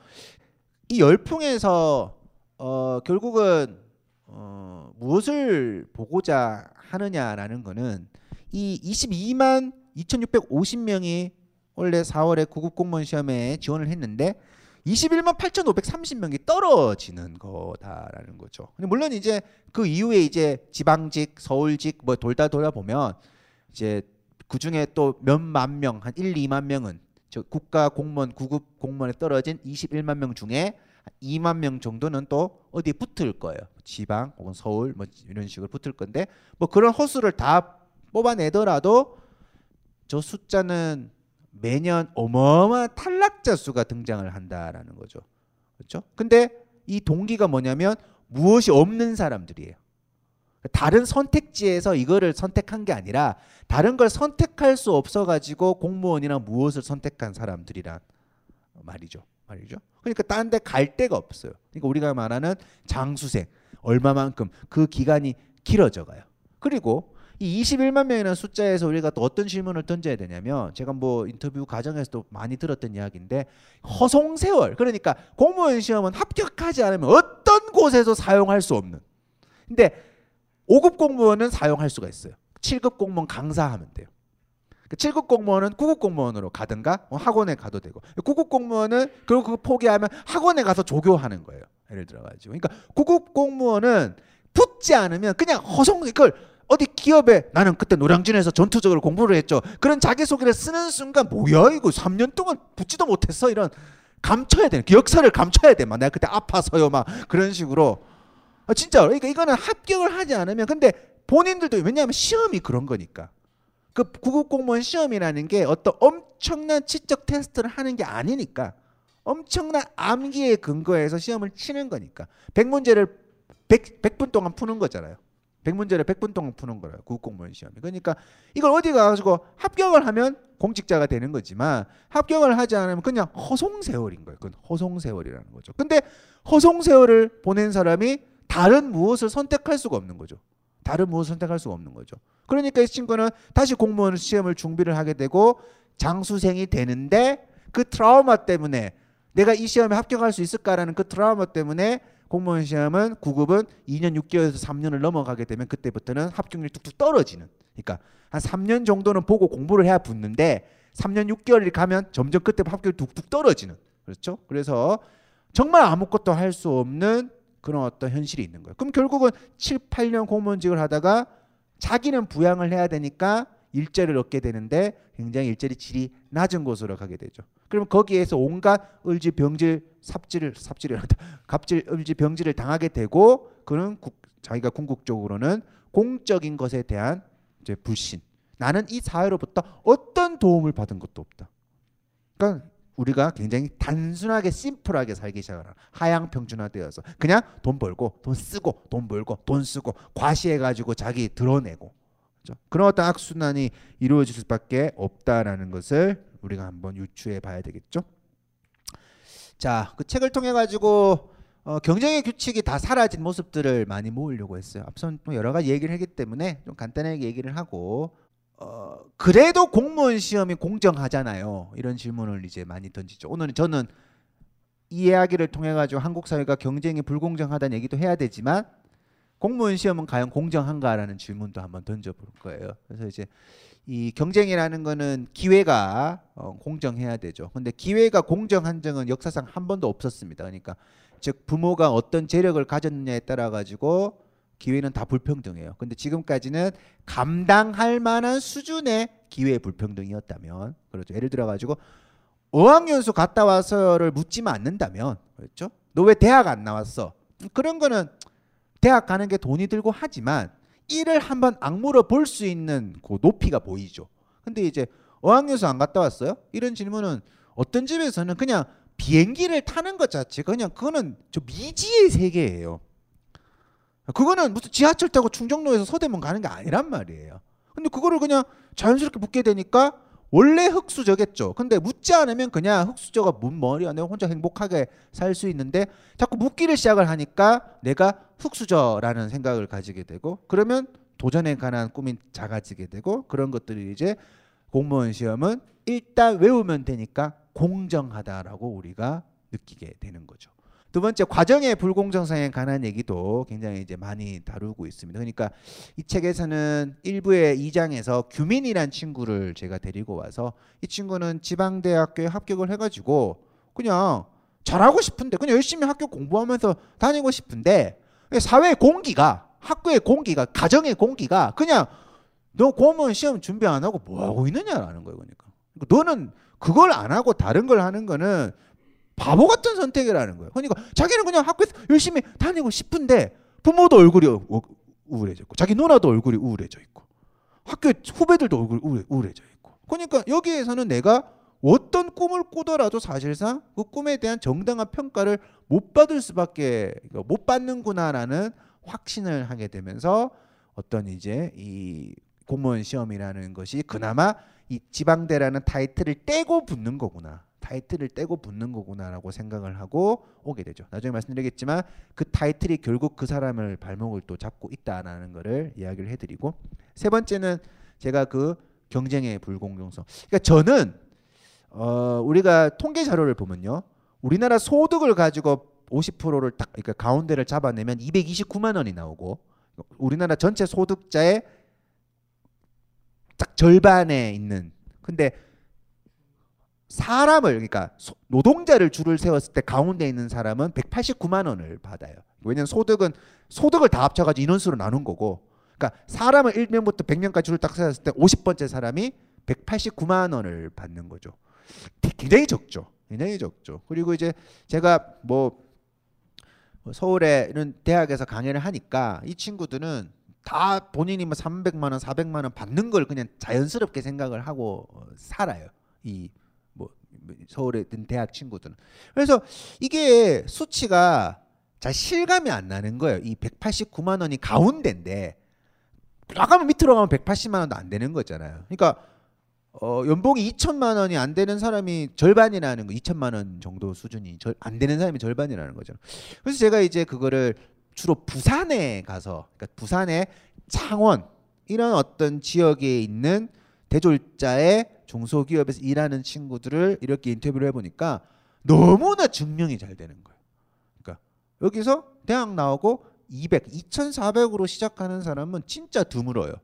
이 열풍에서 어 결국은 어 무엇을 보고자 하느냐라는 거는 이 22만 2,650명이 원래 4월에 구급 공무원 시험에 지원을 했는데 21만 8,530명이 떨어지는 거다라는 거죠. 물론 이제 그 이후에 이제 지방직, 서울직 뭐 돌다 돌아 보면 이제 그 중에 또 몇만 명, 한 1, 2만 명은 저 국가 공무원, 구급 공무원에 떨어진 21만 명 중에 2만 명 정도는 또 어디에 붙을 거예요. 지방 혹은 서울 뭐 이런 식으로 붙을 건데 뭐 그런 허수를 다 뽑아내더라도 저 숫자는 매년 어마어마한 탈락자 수가 등장을 한다라는 거죠. 그렇죠? 근데 이 동기가 뭐냐면 무엇이 없는 사람들이에요. 다른 선택지에서 이거를 선택한 게 아니라 다른 걸 선택할 수 없어 가지고 공무원이나 무엇을 선택한 사람들이란 말이죠. 말이죠. 그러니까 딴데갈 데가 없어요. 그러니까 우리가 말하는 장수생 얼마만큼 그 기간이 길어져 가요. 그리고 이 21만 명이라는 숫자에서 우리가 또 어떤 질문을 던져야 되냐면 제가 뭐 인터뷰 과정에서도 많이 들었던 이야기인데 허송 세월 그러니까 공무원 시험은 합격하지 않으면 어떤 곳에서 사용할 수 없는. 근데 5급 공무원은 사용할 수가 있어요. 7급 공무원 강사하면 돼요. 7급 그 공무원은 9급 공무원으로 가든가 뭐 학원에 가도 되고. 9급 공무원은 그리고 그거 포기하면 학원에 가서 조교하는 거예요. 예를 들어 가지고. 그러니까 9급 공무원은 붙지 않으면 그냥 허송 이걸 어디 기업에 나는 그때 노량진에서 전투적으로 공부를 했죠. 그런 자기소개를 쓰는 순간 뭐야 이거 3년 동안 붙지도 못했어 이런 감춰야 돼. 그 역사를 감춰야 돼. 막 내가 그때 아파서요 막 그런 식으로 아, 진짜 그러니까 이거는 합격을 하지 않으면 근데 본인들도 왜냐하면 시험이 그런 거니까 그 구급 공무원 시험이라는 게 어떤 엄청난 지적 테스트를 하는 게 아니니까 엄청난 암기에 근거해서 시험을 치는 거니까 100문제를 100, 100분 동안 푸는 거잖아요. 100문제를 100분 동안 푸는 거예요. 국공무원 시험이. 그러니까 이걸 어디 가가지고 합격을 하면 공직자가 되는 거지만 합격을 하지 않으면 그냥 허송 세월인 거예요. 그건 허송 세월이라는 거죠. 근데 허송 세월을 보낸 사람이 다른 무엇을 선택할 수가 없는 거죠. 다른 무엇을 선택할 수가 없는 거죠. 그러니까 이 친구는 다시 공무원 시험을 준비를 하게 되고 장수생이 되는데 그 트라우마 때문에 내가 이 시험에 합격할 수 있을까라는 그 트라우마 때문에 공무원 시험은 9급은 2년 6개월에서 3년을 넘어가게 되면 그때부터는 합격률이 뚝뚝 떨어지는. 그러니까 한 3년 정도는 보고 공부를 해야 붙는데 3년 6개월이 가면 점점 그때 합격률이 뚝뚝 떨어지는. 그렇죠? 그래서 정말 아무것도 할 수 없는 그런 어떤 현실이 있는 거예요. 그럼 결국은 7, 8년 공무원직을 하다가 자기는 부양을 해야 되니까 일자리를 얻게 되는데 굉장히 일자리 질이 낮은 곳으로 가게 되죠. 그러면 거기에서 온갖 을지 병질 삽질을 삽질을 갑질 을지 병질을 당하게 되고 그는 국, 자기가 궁극적으로는 공적인 것에 대한 이제 불신. 나는 이 사회로부터 어떤 도움을 받은 것도 없다. 그러니까 우리가 굉장히 단순하게 심플하게 살기 시작하라. 하향 평준화되어서 그냥 돈 벌고 돈 쓰고 돈 벌고 돈 쓰고 과시해 가지고 자기 드러내고 그렇죠? 그런 어떤 악순환이 이루어질 수밖에 없다라는 것을 우리가 한번 유추해 봐야 되겠죠. 자, 그 책을 통해 가지고 어, 경쟁의 규칙이 다 사라진 모습들을 많이 모으려고 했어요. 앞선 또 여러 가지 얘기를 했기 때문에 좀 간단하게 얘기를 하고 어, 그래도 공무원 시험이 공정하잖아요. 이런 질문을 이제 많이 던지죠. 오늘은 저는 이 이야기를 통해 가지고 한국 사회가 경쟁이 불공정하다는 얘기도 해야 되지만 공무원 시험은 과연 공정한가라는 질문도 한번 던져 볼 거예요. 그래서 이제 이 경쟁이라는 거는 기회가 어, 공정해야 되죠. 근데 기회가 공정한 적은 역사상 한 번도 없었습니다. 그러니까 즉 부모가 어떤 재력을 가졌느냐에 따라 가지고 기회는 다 불평등해요. 근데 지금까지는 감당할 만한 수준의 기회 불평등이었다면 그렇죠. 예를 들어 가지고 어학연수 갔다 와서를 묻지만 않는다면 그렇죠. 너 왜 대학 안 나왔어? 그런 거는 대학 가는 게 돈이 들고 하지만 이를 한번 악물어 볼 수 있는 그 높이가 보이죠. 근데 이제 어학연수 안 갔다 왔어요? 이런 질문은 어떤 집에서는 그냥 비행기를 타는 것 자체 그냥 그거는 저 미지의 세계예요. 그거는 무슨 지하철 타고 충정로에서 서대문 가는 게 아니란 말이에요. 근데 그거를 그냥 자연스럽게 묻게 되니까 원래 흑수저겠죠. 근데 묻지 않으면 그냥 흑수저가 문 머리야 내가 혼자 행복하게 살 수 있는데 자꾸 묻기를 시작을 하니까 내가 흑수저라는 생각을 가지게 되고 그러면 도전에 관한 꿈이 작아지게 되고 그런 것들이 이제 공무원 시험은 일단 외우면 되니까 공정하다라고 우리가 느끼게 되는 거죠. 두 번째 과정의 불공정성에 관한 얘기도 굉장히 이제 많이 다루고 있습니다. 그러니까 이 책에서는 일부의 2장에서 규민이란 친구를 제가 데리고 와서 이 친구는 지방 대학교에 합격을 해 가지고 그냥 잘하고 싶은데 그냥 열심히 학교 공부하면서 다니고 싶은데 사회 공기가 학교의 공기가 가정의 공기가 그냥 너 공무원 시험 준비 안 하고 뭐 하고 있느냐라는 거예요. 그러니까 너는 그걸 안 하고 다른 걸 하는 거는 바보 같은 선택이라는 거예요. 그러니까 자기는 그냥 학교에서 열심히 다니고 싶은데 부모도 얼굴이 우울해져 있고 자기 누나도 얼굴이 우울해져 있고 학교 후배들도 얼굴이 우울해져 있고 그러니까 여기에서는 내가 어떤 꿈을 꾸더라도 사실상 그 꿈에 대한 정당한 평가를 못 받을 수밖에 못 받는구나라는 확신을 하게 되면서 어떤 이제 이 공무원 시험이라는 것이 그나마 이 지방대라는 타이틀을 떼고 붙는 거구나. 타이틀을 떼고 붙는 거구나라고 생각을 하고 오게 되죠. 나중에 말씀드리겠지만 그 타이틀이 결국 그 사람을 발목을 또 잡고 있다라는 것을 이야기를 해드리고 세 번째는 제가 그 경쟁의 불공정성. 그러니까 저는 어 우리가 통계 자료를 보면요, 우리나라 소득을 가지고 50%를 딱 그러니까 가운데를 잡아내면 229만 원이 나오고 우리나라 전체 소득자의 딱 절반에 있는 근데 사람을 그러니까 노동자를 줄을 세웠을 때 가운데 있는 사람은 189만 원을 받아요. 왜냐면 소득은 소득을 다 합쳐 가지고 인원수로 나눈 거고, 그러니까 사람을 1명부터 100명까지 줄을 딱 세웠을 때 50번째 사람이 189만 원을 받는 거죠. 굉장히 적죠. 굉장히 적죠. 그리고 이제 제가 뭐 서울에는 대학에서 강의를 하니까 이 친구들은 다 본인이 뭐 300만 원, 400만 원 받는 걸 그냥 자연스럽게 생각을 하고 살아요. 이 서울에 있던 대학 친구들은. 그래서 이게 수치가 잘 실감이 안 나는 거예요. 이 189만 원이 가운데인데 나가면 밑으로 가면 180만 원도 안 되는 거잖아요. 그러니까 어, 연봉이 2천만 원이 안 되는 사람이 절반이라는 거, 2천만 원 정도 수준이 절, 안 되는 사람이 절반이라는 거죠. 그래서 제가 이제 그거를 주로 부산에 가서, 그러니까 부산의 창원 이런 어떤 지역에 있는 대졸자의 중소기업에서 일하는 친구들을 이렇게 인터뷰를 해보니까 너무나 증명이 잘 되는 거예요. 그러니까 여기서 대학 나오고 200, 2,400으로 시작하는 사람은 진짜 드물어요.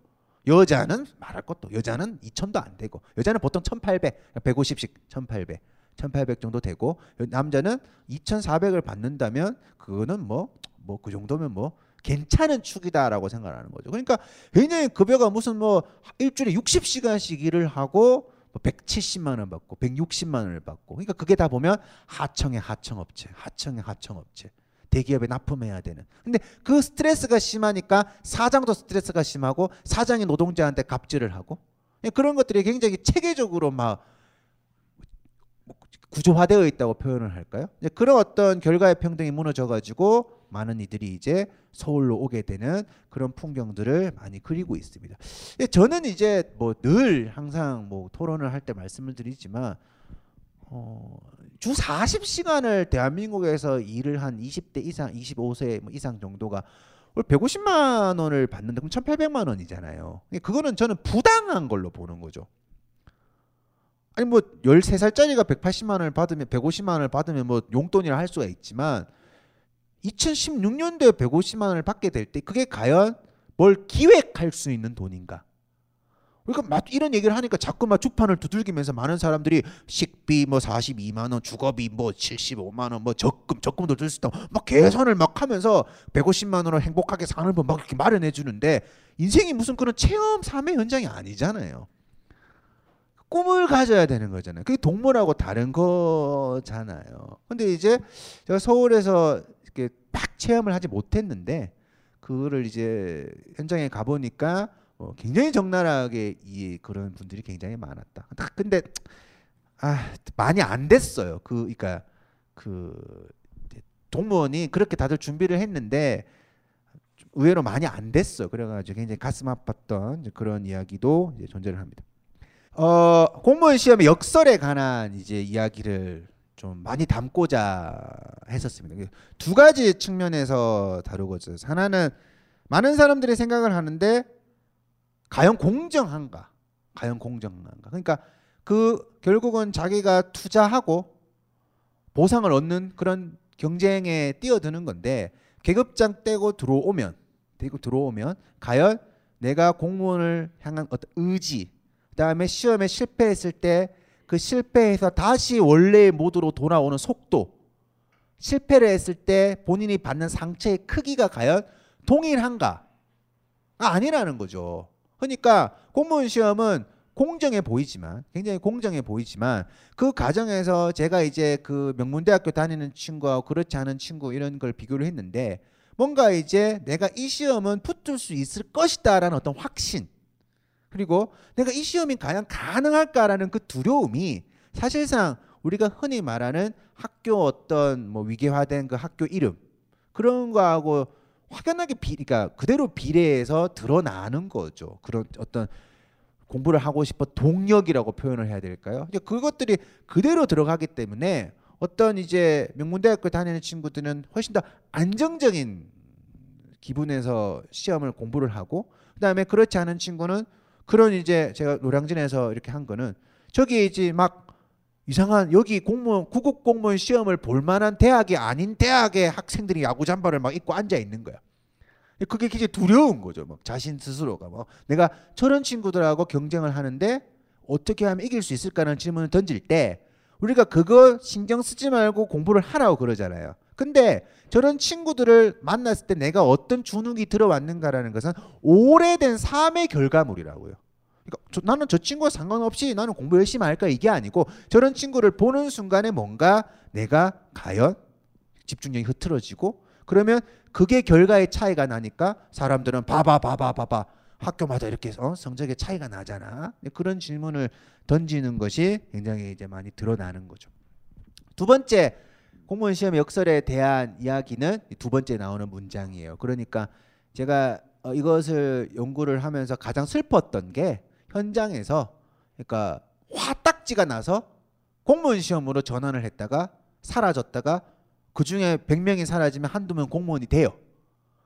여자는 말할 것도 여자는 2천도 안 되고 여자는 보통 1,800, 150씩 1,800, 1,800 정도 되고 남자는 2,400을 받는다면 그거는 뭐 뭐 그 정도면 뭐 괜찮은 축이다라고 생각하는 거죠. 그러니까 굉장히 급여가 무슨 뭐 일주일에 60시간씩 일을 하고 뭐 170만 원 받고 160만 원을 받고 그러니까 그게 다 보면 하청의 하청업체, 하청의 하청업체. 대기업에 납품해야 되는. 근데 그 스트레스가 심하니까 사장도 스트레스가 심하고 사장이 노동자한테 갑질을 하고 그런 것들이 굉장히 체계적으로 막 구조화되어 있다고 표현을 할까요? 그런 어떤 결과의 평등이 무너져 가지고 많은 이들이 이제 서울로 오게 되는 그런 풍경들을 많이 그리고 있습니다. 저는 이제 뭐 늘 항상 뭐 토론을 할 때 말씀을 드리지만 어, 주 40시간을 대한민국에서 일을 한 20대 이상, 25세 뭐 이상 정도가 월 150만 원을 받는데 그럼 1,800만 원이잖아요. 그거는 저는 부당한 걸로 보는 거죠. 아니 뭐 13살짜리가 180만 원을 받으면 150만 원을 받으면 뭐 용돈이라 할 수가 있지만 2016년도에 150만 원을 받게 될 때 그게 과연 뭘 기획할 수 있는 돈인가? 그러니까 막 이런 얘기를 하니까 자꾸 막 주판을 두들기면서 많은 사람들이 식비 뭐 42만 원, 주거비 뭐 75만 원, 뭐 적금 적금도 들 수 있다. 막 계산을 막 하면서 150만 원을 행복하게 사는 법 막 이렇게 마련해 주는데 인생이 무슨 그런 체험 삶의 현장이 아니잖아요. 꿈을 가져야 되는 거잖아요. 그게 동물하고 다른 거잖아요. 근데 이제 제가 서울에서 이렇게 막 체험을 하지 못했는데 그거를 이제 현장에 가 보니까 어, 굉장히 적나라하게 이 그런 분들이 굉장히 많았다. 근데 아 많이 안 됐어요. 그 그러니까 그 동무원이 그렇게 다들 준비를 했는데 의외로 많이 안 됐어. 그래가지고 굉장히 가슴 아팠던 그런 이야기도 존재를 합니다. 어, 공무원 시험의 역설에 관한 이제 이야기를 좀 많이 담고자 했었습니다. 두 가지 측면에서 다루고자. 하나는 많은 사람들이 생각을 하는데 과연 공정한가? 과연 공정한가? 그러니까 그 결국은 자기가 투자하고 보상을 얻는 그런 경쟁에 뛰어드는 건데 계급장 떼고 들어오면 떼고 들어오면 과연 내가 공무원을 향한 어떤 의지 그다음에 시험에 실패했을 때 그 실패해서 다시 원래의 모드로 돌아오는 속도 실패를 했을 때 본인이 받는 상처의 크기가 과연 동일한가? 아, 아니라는 거죠. 그러니까 공무원 시험은 공정해 보이지만 굉장히 공정해 보이지만 그 과정에서 제가 이제 그 명문대학교 다니는 친구하고 그렇지 않은 친구 이런 걸 비교를 했는데 뭔가 이제 내가 이 시험은 붙을 수 있을 것이다라는 어떤 확신 그리고 내가 이 시험이 과연 가능할까라는 그 두려움이 사실상 우리가 흔히 말하는 학교 어떤 뭐 위계화된 그 학교 이름 그런 거하고 확연하게 비, 그러니까 그대로 비례해서 드러나는 거죠. 그런 어떤 공부를 하고 싶어 동력이라고 표현을 해야 될까요? 이제 그것들이 그대로 들어가기 때문에 어떤 이제 명문대학교 다니는 친구들은 훨씬 더 안정적인 기분에서 시험을 공부를 하고 그다음에 그렇지 않은 친구는 그런 이제 제가 노량진에서 이렇게 한 거는 저기 이제 막 이상한 여기 공무원 구급 공무원 시험을 볼 만한 대학이 아닌 대학의 학생들이 야구 잠바를 막 입고 앉아 있는 거야. 그게 굉장히 두려운 거죠. 막 자신 스스로가 뭐 내가 저런 친구들하고 경쟁을 하는데 어떻게 하면 이길 수 있을까라는 질문을 던질 때 우리가 그거 신경 쓰지 말고 공부를 하라고 그러잖아요. 근데 저런 친구들을 만났을 때 내가 어떤 주눅이 들어왔는가라는 것은 오래된 삶의 결과물이라고요. 그러니까 저, 나는 저 친구와 상관없이 나는 공부 열심히 할까 이게 아니고 저런 친구를 보는 순간에 뭔가 내가 과연 집중력이 흐트러지고 그러면 그게 결과의 차이가 나니까 사람들은 봐봐 봐봐 봐봐 학교마다 이렇게 어? 성적의 차이가 나잖아. 그런 질문을 던지는 것이 굉장히 이제 많이 드러나는 거죠. 두 번째 공무원 시험 역설에 대한 이야기는 두 번째 나오는 문장이에요. 그러니까 제가 어, 이것을 연구를 하면서 가장 슬펐던 게 현장에서 그러니까 화딱지가 나서 공무원 시험으로 전환을 했다가 사라졌다가 그 중에 100명이 사라지면 한두 명 공무원이 돼요.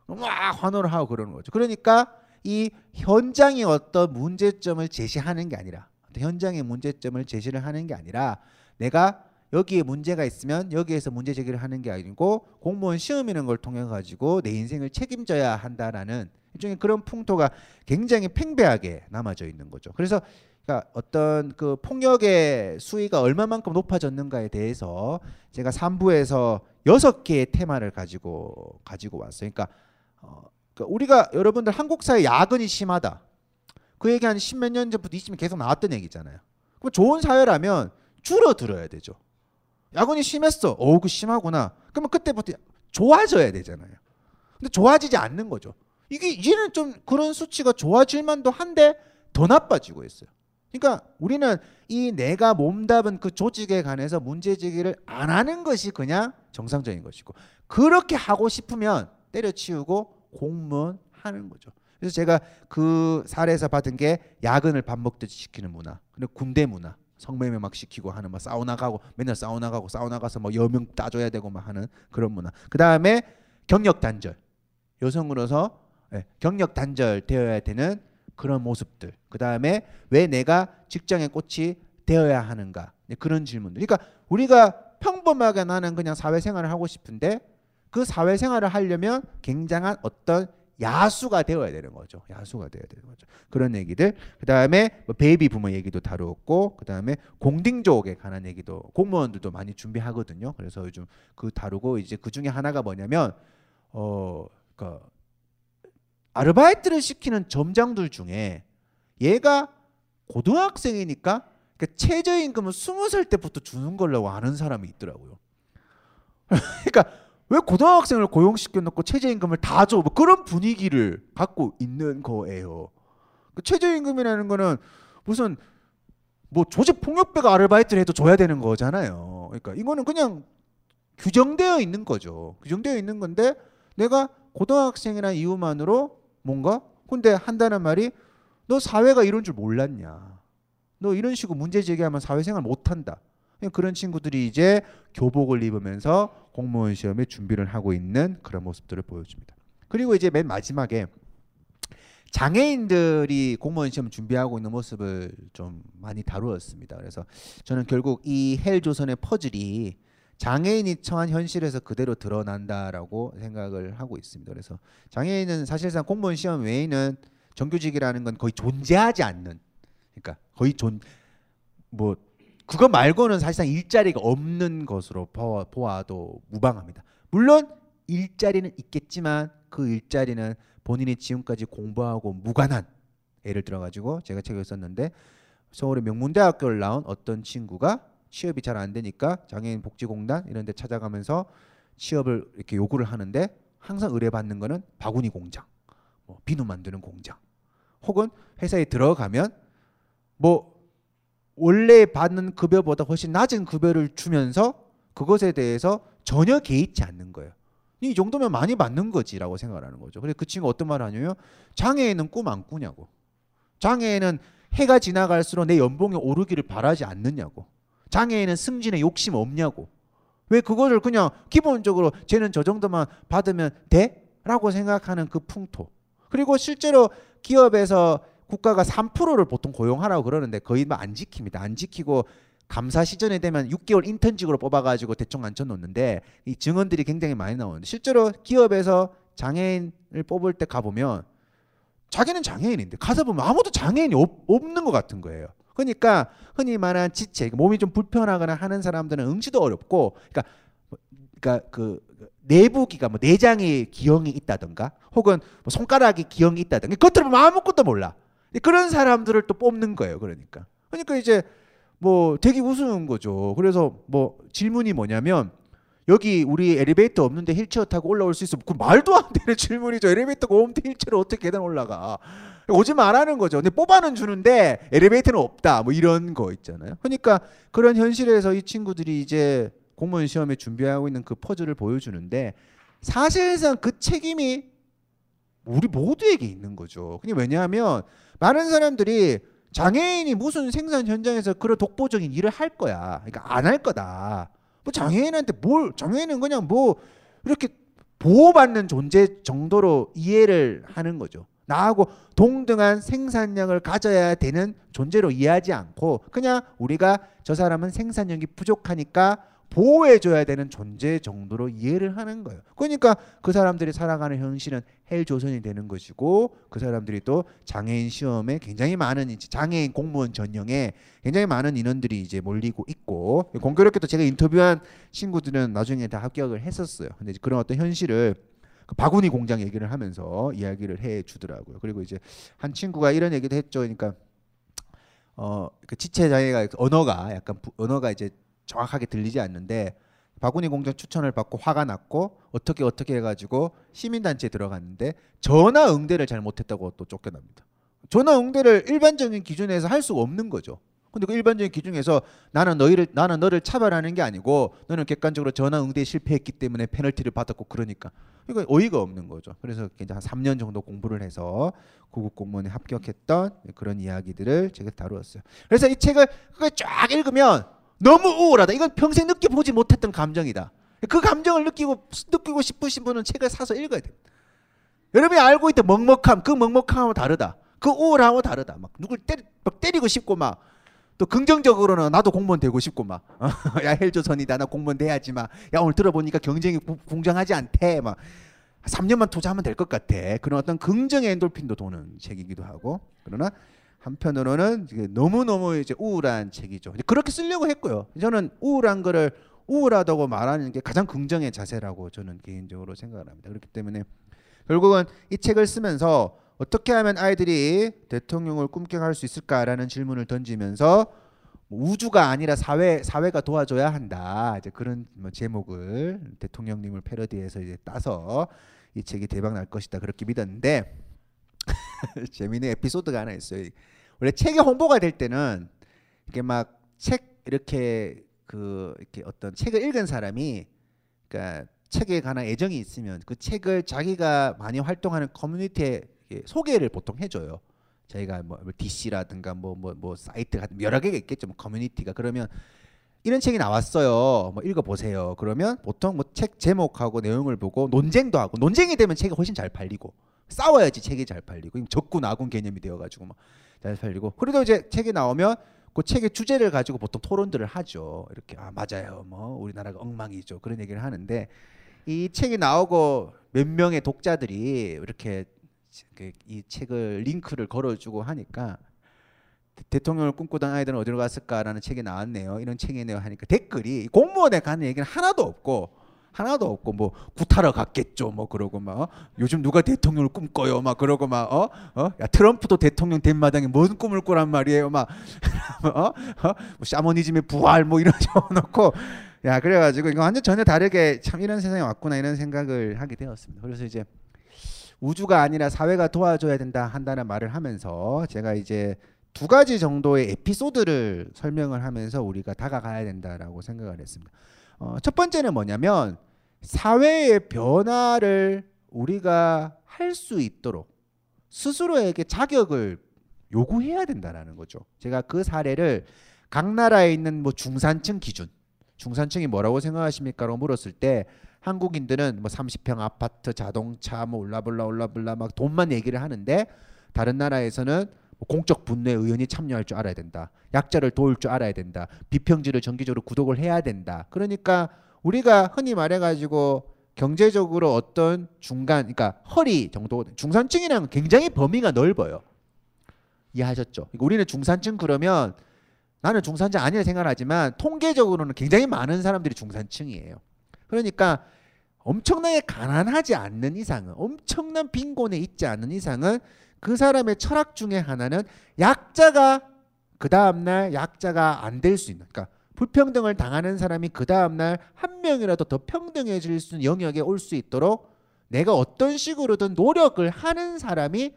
와 환호를 하고 그러는 거죠. 그러니까 이 현장의 어떤 문제점을 제시하는 게 아니라 현장의 문제점을 제시를 하는 게 아니라 내가 여기에 문제가 있으면 여기에서 문제 제기를 하는 게 아니고 공무원 시험이라는 걸 통해 가지고 내 인생을 책임져야 한다라는 일종의 그런 풍토가 굉장히 팽배하게 남아져 있는 거죠. 그래서 그러니까 어떤 그 폭력의 수위가 얼마만큼 높아졌는가에 대해서 제가 3부에서 여섯 개의 테마를 가지고 가지고 왔어요. 그러니까, 어, 그러니까 우리가 여러분들 한국 사회 야근이 심하다. 그 얘기 한 십몇 년 전부터 이쯤에 계속 나왔던 얘기잖아요. 그럼 좋은 사회라면 줄어들어야 되죠. 야근이 심했어. 어우, 그 심하구나. 그러면 그때부터 좋아져야 되잖아요. 근데 좋아지지 않는 거죠. 이게 이제는 좀 그런 수치가 좋아질 만도 한데 더 나빠지고 있어요. 그러니까 우리는 이 내가 몸담은 그 조직에 관해서 문제 제기를 안 하는 것이 그냥 정상적인 것이고 그렇게 하고 싶으면 때려치우고 공무원 하는 거죠. 그래서 제가 그 사례에서 받은 게 야근을 밥 먹듯이 시키는 문화, 그리고 군대 문화 성매매 막 시키고 하는 막 사우나 가고 맨날 사우나 가고 사우나 가서 뭐 여명 따줘야 되고 막 하는 그런 문화. 그 다음에 경력 단절. 여성으로서 예, 경력 단절 되어야 되는 그런 모습들. 그 다음에 왜 내가 직장의 꽃이 되어야 하는가? 네, 그런 질문들. 그러니까 우리가 평범하게 나는 그냥 사회생활을 하고 싶은데 그 사회생활을 하려면 굉장한 어떤 야수가 되어야 되는 거죠. 야수가 되어야 되는 거죠. 그런 얘기들. 그 다음에 뭐 베이비 부모 얘기도 다루었고, 그 다음에 공딩족에 관한 얘기도 공무원들도 많이 준비하거든요. 그래서 요즘 그 다루고 이제 그 중에 하나가 뭐냐면 어, 그 아르바이트를 시키는 점장들 중에 얘가 고등학생이니까 그 최저임금을 스무 살 때부터 주는 걸로 아는 사람이 있더라고요. 그러니까 왜 고등학생을 고용시켜 놓고 최저임금을 다 줘? 뭐 그런 분위기를 갖고 있는 거예요. 그 최저임금이라는 거는 무슨 뭐 조직 폭력배가 아르바이트를 해도 줘야 되는 거잖아요. 그러니까 이거는 그냥 규정되어 있는 거죠. 규정되어 있는 건데 내가 고등학생이라는 이유만으로 뭔가 근데 한다는 말이 너 사회가 이런 줄 몰랐냐. 너 이런 식으로 문제 제기하면 사회생활 못한다. 그런 친구들이 이제 교복을 입으면서 공무원 시험에 준비를 하고 있는 그런 모습들을 보여줍니다. 그리고 이제 맨 마지막에 장애인들이 공무원 시험 준비하고 있는 모습을 좀 많이 다루었습니다. 그래서 저는 결국 이 헬조선의 퍼즐이 장애인이 처한 현실에서 그대로 드러난다라고 생각을 하고 있습니다. 그래서 장애인은 사실상 공무원 시험 외에는 정규직이라는 건 거의 존재하지 않는 그러니까 거의 존 뭐 그거 말고는 사실상 일자리가 없는 것으로 보아도 무방합니다. 물론 일자리는 있겠지만 그 일자리는 본인이 지금까지 공부하고 무관한 예를 들어 가지고 제가 책을 썼는데 서울의 명문대학교를 나온 어떤 친구가 취업이 잘 안 되니까 장애인 복지공단 이런 데 찾아가면서 취업을 이렇게 요구를 하는데 항상 의뢰받는 거는 바구니 공장, 뭐 비누 만드는 공장 혹은 회사에 들어가면 뭐 원래 받는 급여보다 훨씬 낮은 급여를 주면서 그것에 대해서 전혀 개의치 않는 거예요. 이 정도면 많이 받는 거지라고 생각을 하는 거죠. 그래서 그 친구 어떤 말을 하냐면 장애인은 꿈 안 꾸냐고. 장애인은 해가 지나갈수록 내 연봉이 오르기를 바라지 않느냐고. 장애인은 승진에 욕심 없냐고. 왜 그거를 그냥 기본적으로 쟤는 저 정도만 받으면 돼? 라고 생각하는 그 풍토. 그리고 실제로 기업에서 국가가 3%를 보통 고용하라고 그러는데 거의 뭐안 지킵니다. 안 지키고 감사 시전에 되면 6개월 인턴직으로 뽑아가지고 대충 앉혀놓는데 이 증언들이 굉장히 많이 나오는데 실제로 기업에서 장애인을 뽑을 때 가보면 자기는 장애인인데 가서 보면 아무도 장애인이 없, 없는 것 같은 거예요. 그러니까 흔히 말하는 지체, 몸이 좀 불편하거나 하는 사람들은 응시도 어렵고, 그러니까, 그러니까 그 내부기가 뭐 내장에 기형이 있다든가, 혹은 뭐 손가락에 기형이 있다든가, 겉으로 보면 아무것도 몰라. 그런 사람들을 또 뽑는 거예요. 그러니까. 그러니까 이제 뭐 되게 우스운 거죠. 그래서 뭐 질문이 뭐냐면 여기 우리 엘리베이터 없는데 휠체어 타고 올라올 수 있어? 그 말도 안 되는 질문이죠. 엘리베이터가 없는데 휠체어로 어떻게 계단 올라가? 오지 말라는 거죠. 근데 뽑아는 주는데 엘리베이터는 없다. 뭐 이런 거 있잖아요. 그러니까 그런 현실에서 이 친구들이 이제 공무원 시험에 준비하고 있는 그 퍼즐을 보여주는데 사실상 그 책임이 우리 모두에게 있는 거죠. 그냥 왜냐하면 많은 사람들이 장애인이 무슨 생산 현장에서 그런 독보적인 일을 할 거야. 그러니까 안 할 거다. 뭐 장애인한테 뭘 장애인은 그냥 뭐 이렇게 보호받는 존재 정도로 이해를 하는 거죠. 나하고 동등한 생산력을 가져야 되는 존재로 이해하지 않고 그냥 우리가 저 사람은 생산력이 부족하니까 보호해줘야 되는 존재 정도로 이해를 하는 거예요. 그러니까 그 사람들이 살아가는 현실은 헬조선이 되는 것이고 그 사람들이 또 장애인 시험에 굉장히 많은 장애인 공무원 전형에 굉장히 많은 인원들이 이제 몰리고 있고 공교롭게도 제가 인터뷰한 친구들은 나중에 다 합격을 했었어요. 근데 그런 어떤 현실을 그 바구니 공장 얘기를 하면서 이야기를 해 주더라고요. 그리고 이제 한 친구가 이런 얘기도 했죠. 그러니까 어 그 지체 장애가 언어가 약간 부, 언어가 이제 정확하게 들리지 않는데 바구니 공장 추천을 받고 화가 났고 어떻게 어떻게 해가지고 시민단체에 들어갔는데 전화 응대를 잘 못했다고 또 쫓겨납니다. 전화 응대를 일반적인 기준에서 할 수가 없는 거죠. 근데 그 일반적인 기준에서 나는 너희를 나는 너를 차별하는 게 아니고 너는 객관적으로 전화 응대에 실패했기 때문에 페널티를 받았고 그러니까 이거 어이가 없는 거죠. 그래서 이제 한 3년 정도 공부를 해서 고급 공무원에 합격했던 그런 이야기들을 제가 다루었어요. 그래서 이 책을 쫙 읽으면 너무 우울하다. 이건 평생 느껴보지 못했던 감정이다. 그 감정을 느끼고 느끼고 싶으신 분은 책을 사서 읽어야 됩니다. 여러분이 알고 있던 먹먹함, 그 먹먹함하고 다르다. 그 우울함하고 다르다. 막 누굴 때리, 막 때리고 싶고 막 또 긍정적으로는 나도 공무원 되고 싶고 막. 야 헬조선이다. 나 공무원 돼야지 막 야 오늘 들어보니까 경쟁이 공정하지 않대 막. 3년만 투자하면 될 것 같아. 그런 어떤 긍정의 엔돌핀도 도는 책이기도 하고. 그러나 한편으로는 너무 너무 이제 우울한 책이죠. 그렇게 쓰려고 했고요. 저는 우울한 거를 우울하다고 말하는 게 가장 긍정의 자세라고 저는 개인적으로 생각을 합니다. 그렇기 때문에 결국은 이 책을 쓰면서 어떻게 하면 아이들이 대통령을 꿈꿔갈 수 있을까라는 질문을 던지면서 뭐 우주가 아니라 사회 사회가 도와줘야 한다. 이제 그런 뭐 제목을 대통령님을 패러디해서 이제 따서 이 책이 대박 날 것이다 그렇게 믿었는데 재미있는 에피소드가 하나 있어요. 원래 책이 홍보가 될 때는 이게 막 책 이렇게 그 이렇게 어떤 책을 읽은 사람이 그러니까 책에 관한 애정이 있으면 그 책을 자기가 많이 활동하는 커뮤니티에 소개를 보통 해줘요. 저희가 뭐 DC라든가 뭐 뭐 뭐 사이트 같은 여러 개가 있겠죠. 뭐 커뮤니티가 그러면 이런 책이 나왔어요. 뭐 읽어 보세요. 그러면 보통 뭐 책 제목하고 내용을 보고 논쟁도 하고 논쟁이 되면 책이 훨씬 잘 팔리고 싸워야지 책이 잘 팔리고 적군 아군 개념이 되어 가지고 막 잘 팔리고 그래도 이제 책이 나오면 그 책의 주제를 가지고 보통 토론들을 하죠. 이렇게 아 맞아요. 뭐 우리나라가 엉망이죠. 그런 얘기를 하는데 이 책이 나오고 몇 명의 독자들이 이렇게 그 이 책을 링크를 걸어주고 하니까 대통령을 꿈꾸던 아이들은 어디로 갔을까라는 책이 나왔네요. 이런 책이네요 하니까 댓글이 공무원에 가는 얘기는 하나도 없고 하나도 없고 뭐 구타러 갔겠죠 뭐 그러고 막 어? 요즘 누가 대통령을 꿈꿔요 막 그러고 막 어? 어? 야 트럼프도 대통령 된 마당에 뭔 꿈을 꾸란 말이에요 막 어? 어? 뭐 샤머니즘의 부활 뭐 이런 적어놓고 야 그래가지고 이거 완전 전혀 다르게 참 이런 세상에 왔구나 이런 생각을 하게 되었습니다. 그래서 이제 우주가 아니라 사회가 도와줘야 된다 한다는 말을 하면서 제가 이제 두 가지 정도의 에피소드를 설명을 하면서 우리가 다가가야 된다라고 생각을 했습니다. 어, 첫 번째는 뭐냐면 사회의 변화를 우리가 할 수 있도록 스스로에게 자격을 요구해야 된다라는 거죠. 제가 그 사례를 각 나라에 있는 뭐 중산층 기준, 중산층이 뭐라고 생각하십니까라고 물었을 때 한국인들은 뭐 30평 아파트, 자동차, 뭐 올라블라 올라블라 막 돈만 얘기를 하는데 다른 나라에서는 뭐 공적 분노에 의원이 참여할 줄 알아야 된다. 약자를 도울 줄 알아야 된다. 비평지를 정기적으로 구독을 해야 된다. 그러니까 우리가 흔히 말해가지고 경제적으로 어떤 중간, 그러니까 허리 정도 중산층이랑 굉장히 범위가 넓어요. 이해하셨죠? 그러니까 우리는 중산층 그러면 나는 중산층 아니라 생각하지만 통계적으로는 굉장히 많은 사람들이 중산층이에요. 그러니까 엄청나게 가난하지 않는 이상은 엄청난 빈곤에 있지 않는 이상은 그 사람의 철학 중에 하나는 약자가 그 다음날 약자가 안 될 수 있는 그러니까 불평등을 당하는 사람이 그 다음날 한 명이라도 더 평등해질 수 있는 영역에 올 수 있도록 내가 어떤 식으로든 노력을 하는 사람이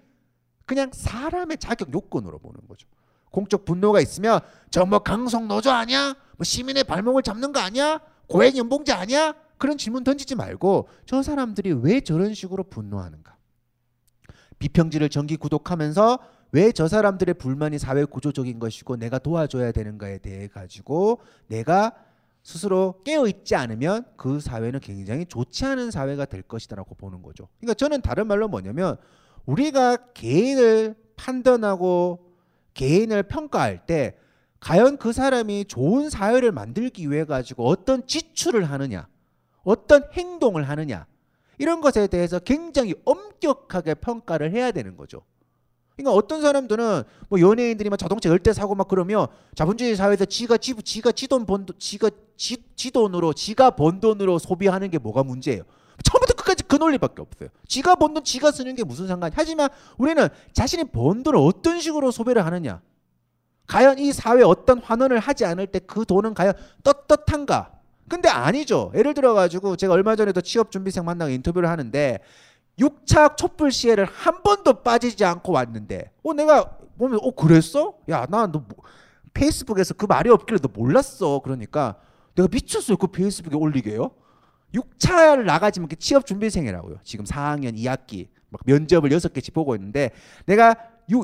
그냥 사람의 자격 요건으로 보는 거죠. 공적 분노가 있으면 저 뭐 강성 노조 아니야? 뭐 시민의 발목을 잡는 거 아니야? 고액 연봉제 아니야? 그런 질문 던지지 말고 저 사람들이 왜 저런 식으로 분노하는가? 비평지를 정기 구독하면서 왜 저 사람들의 불만이 사회 구조적인 것이고 내가 도와줘야 되는가에 대해 가지고 내가 스스로 깨어 있지 않으면 그 사회는 굉장히 좋지 않은 사회가 될 것이다라고 보는 거죠. 그러니까 저는 다른 말로 뭐냐면 우리가 개인을 판단하고 개인을 평가할 때 과연 그 사람이 좋은 사회를 만들기 위해 가지고 어떤 지출을 하느냐, 어떤 행동을 하느냐 이런 것에 대해서 굉장히 엄격하게 평가를 해야 되는 거죠. 그러니까 어떤 사람들은 뭐 연예인들이 막 자동차 열대 사고 막 그러면 자본주의 사회에서 지가 지 지가 지돈 번 지가 지, 지 돈으로 지가 번 돈으로 소비하는 게 뭐가 문제예요. 처음부터 끝까지 그 논리밖에 없어요. 지가 번 돈 지가 쓰는 게 무슨 상관? 하지만 우리는 자신이 번 돈을 어떤 식으로 소비를 하느냐. 과연 이 사회에 어떤 환원을 하지 않을 때 그 돈은 과연 떳떳한가? 근데 아니죠. 예를 들어 가지고 제가 얼마 전에도 취업 준비생 만나고 인터뷰를 하는데 6차 촛불 시해를 한 번도 빠지지 않고 왔는데 어 내가 보면 어 그랬어? 야 나너 뭐, 페이스북에서 그 말이 없길래 너 몰랐어. 그러니까 내가 미쳤어요. 그 페이스북에 올리게요. 6차를 나가지면 취업 준비생이라고요. 지금 4학년 2학기 막 면접을 6개씩 보고 있는데 내가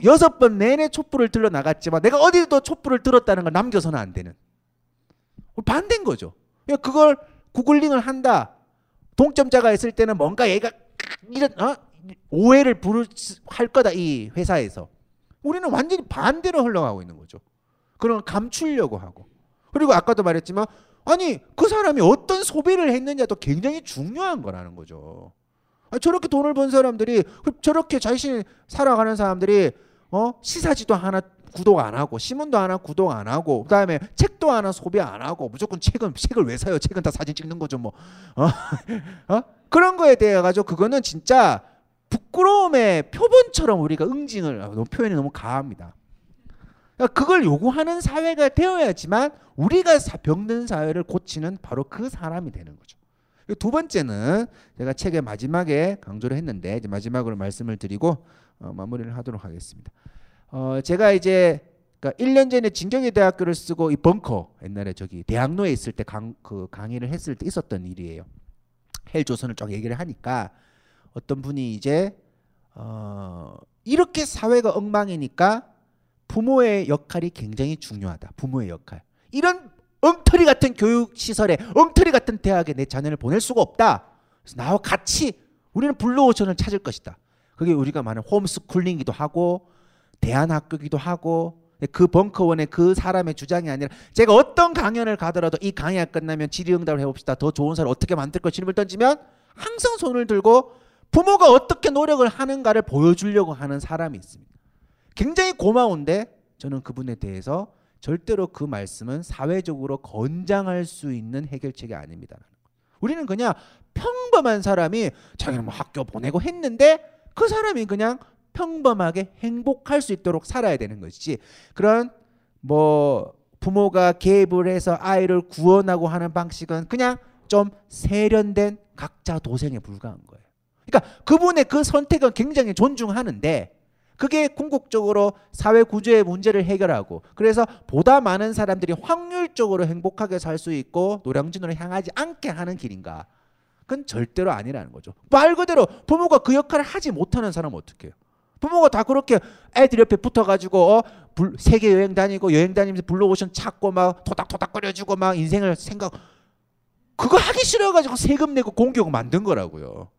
여섯 번 내내 촛불을 들러 나갔지만 내가 어디도 촛불을 들었다는 걸 남겨서는 안 되는 반대인 거죠. 그걸 구글링을 한다. 동점자가 있을 때는 뭔가 얘가 이런 어? 오해를 부를 할 거다 이 회사에서 우리는 완전히 반대로 흘러가고 있는 거죠. 그런 감추려고 하고 그리고 아까도 말했지만 아니 그 사람이 어떤 소비를 했느냐도 굉장히 중요한 거라는 거죠. 아, 저렇게 돈을 번 사람들이 그 저렇게 자신이 살아가는 사람들이 어 시사지도 하나 구독 안 하고 신문도 하나 구독 안 하고 그다음에 책도 하나 소비 안 하고 무조건 책은 책을 왜 사요? 책은 다 사진 찍는 거죠 뭐 어? 어? 그런 거에 대해 가지고 그거는 진짜 부끄러움의 표본처럼 우리가 응징을 아, 너무 표현이 너무 가합니다. 그러니까 그걸 요구하는 사회가 되어야지만 우리가 병든 사회를 고치는 바로 그 사람이 되는 거죠. 두 번째는 제가 책의 마지막에 강조를 했는데 마지막으로 말씀을 드리고 어, 마무리를 하도록 하겠습니다. 어, 제가 이제 그러니까 1년 전에 진경의 대학교를 쓰고 이 벙커 옛날에 저기 대학로에 있을 때 강, 그 강의를 했을 때 있었던 일이에요. 헬조선을 쫙 얘기를 하니까 어떤 분이 이제 어, 이렇게 사회가 엉망이니까 부모의 역할이 굉장히 중요하다. 부모의 역할. 이런 엉터리 같은 교육 시설에 엉터리 같은 대학에 내 자녀를 보낼 수가 없다. 그래서 나와 같이 우리는 블루오션을 찾을 것이다. 그게 우리가 말하는 홈스쿨링이기도 하고 대안학교기도 하고 그 벙커원의 그 사람의 주장이 아니라 제가 어떤 강연을 가더라도 이 강의가 끝나면 질의응답을 해봅시다. 더 좋은 사회를 어떻게 만들 것 질문을 던지면 항상 손을 들고 부모가 어떻게 노력을 하는가를 보여주려고 하는 사람이 있습니다. 굉장히 고마운데 저는 그분에 대해서 절대로 그 말씀은 사회적으로 건장할 수 있는 해결책이 아닙니다. 우리는 그냥 평범한 사람이 자기는 뭐 학교 보내고 했는데 그 사람이 그냥 평범하게 행복할 수 있도록 살아야 되는 것이지 그런 뭐 부모가 개입을 해서 아이를 구원하고 하는 방식은 그냥 좀 세련된 각자 도생에 불과한 거예요. 그러니까 그분의 그 선택은 굉장히 존중하는데 그게 궁극적으로 사회 구조의 문제를 해결하고 그래서 보다 많은 사람들이 확률적으로 행복하게 살 수 있고 노량진으로 향하지 않게 하는 길인가? 그건 절대로 아니라는 거죠. 말 그대로 부모가 그 역할을 하지 못하는 사람은 어떻게 해요? 부모가 다 그렇게 애들 옆에 붙어가지고 어, 불, 세계 여행 다니고 여행 다니면서 블루오션 찾고 막 토닥토닥 거려주고 막 인생을 생각 그거 하기 싫어가지고 세금 내고 공교육 만든 거라고요.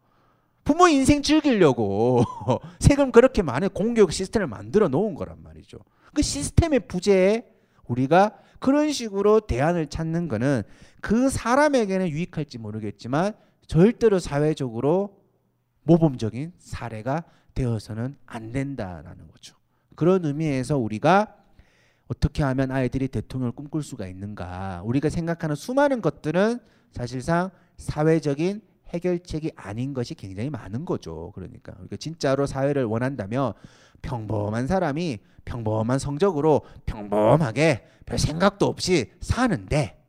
부모 인생 즐기려고 세금 그렇게 많은 공교육 시스템을 만들어 놓은 거란 말이죠. 그 시스템의 부재에 우리가 그런 식으로 대안을 찾는 거는 그 사람에게는 유익할지 모르겠지만 절대로 사회적으로 모범적인 사례가 되어서는 안 된다라는 거죠. 그런 의미에서 우리가 어떻게 하면 아이들이 대통령을 꿈꿀 수가 있는가? 우리가 생각하는 수많은 것들은 사실상 사회적인 해결책이 아닌 것이 굉장히 많은 거죠. 그러니까 우리가 진짜로 사회를 원한다면 평범한 사람이 평범한 성적으로 평범하게 별 생각도 없이 사는데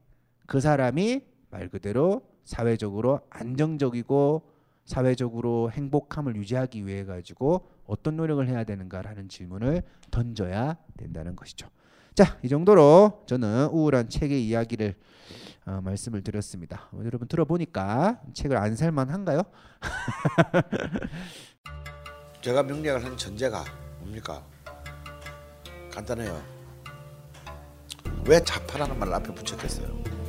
그 사람이 말 그대로 사회적으로 안정적이고 사회적으로 행복함을 유지하기 위해 가지고 어떤 노력을 해야 되는가라는 질문을 던져야 된다는 것이죠. 자, 이 정도로 저는 우울한 책의 이야기를 어, 말씀을 드렸습니다. 어, 여러분 들어보니까 책을 안 살만한가요? 제가 명리학을 한 전제가 뭡니까? 간단해요. 왜 자파라는 말을 앞에 붙였겠어요?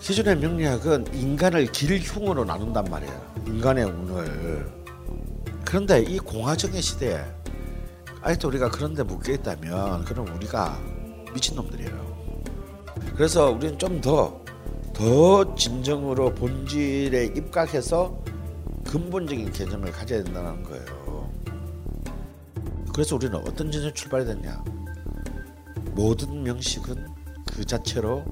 기존의 명리학은 인간을 길흉으로 나눈단 말이에요. 인간의 운을. 그런데 이 공화정의 시대에 아직도 우리가 그런데 묶여 있다면 그럼 우리가 미친놈들이에요. 그래서 우리는 좀 더 더 진정으로 본질에 입각해서 근본적인 개념을 가져야 된다는 거예요. 그래서 우리는 어떤 전제 출발이 됐냐? 모든 명식은 그 자체로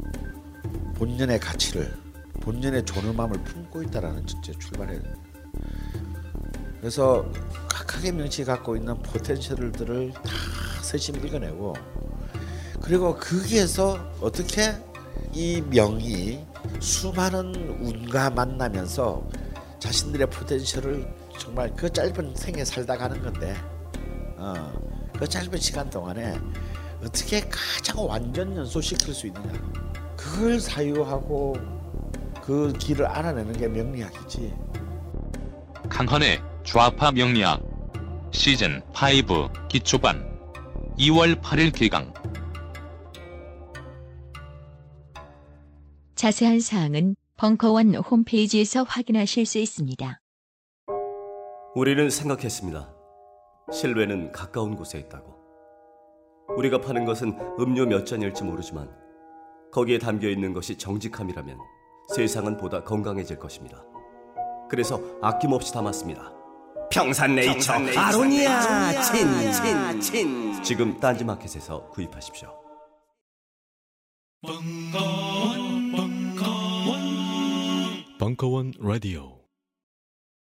본연의 가치를 본연의 존엄함을 품고 있다라는 전제 출발해야 됩니다. 그래서 각각의 명식이 갖고 있는 포텐셜들을 다 세심 읽어내고 그리고 거기에서 어떻게 이 명이 수많은 운과 만나면서 자신들의 포텐셜을 정말 그 짧은 생에 살다 가는 건데 어, 그 짧은 시간 동안에 어떻게 가장 완전 연소시킬 수 있느냐 그걸 사유하고 그 길을 알아내는 게 명리학이지 강헌의 좌파 명리학 시즌 5 기초반 2월 8일 개강 자세한 사항은 벙커원 홈페이지에서 확인하실 수 있습니다. 우리는 생각했습니다. 실외는 가까운 곳에 있다고. 우리가 파는 것은 음료 몇 잔일지 모르지만 거기에 담겨 있는 것이 정직함이라면 세상은 보다 건강해질 것입니다. 그래서 아낌없이 담았습니다. 평산네이처, 평산네이처 아로니아 친, 친, 친. 지금 딴지마켓에서 구입하십시오. 벙커원, 벙커원, 벙커원 라디오.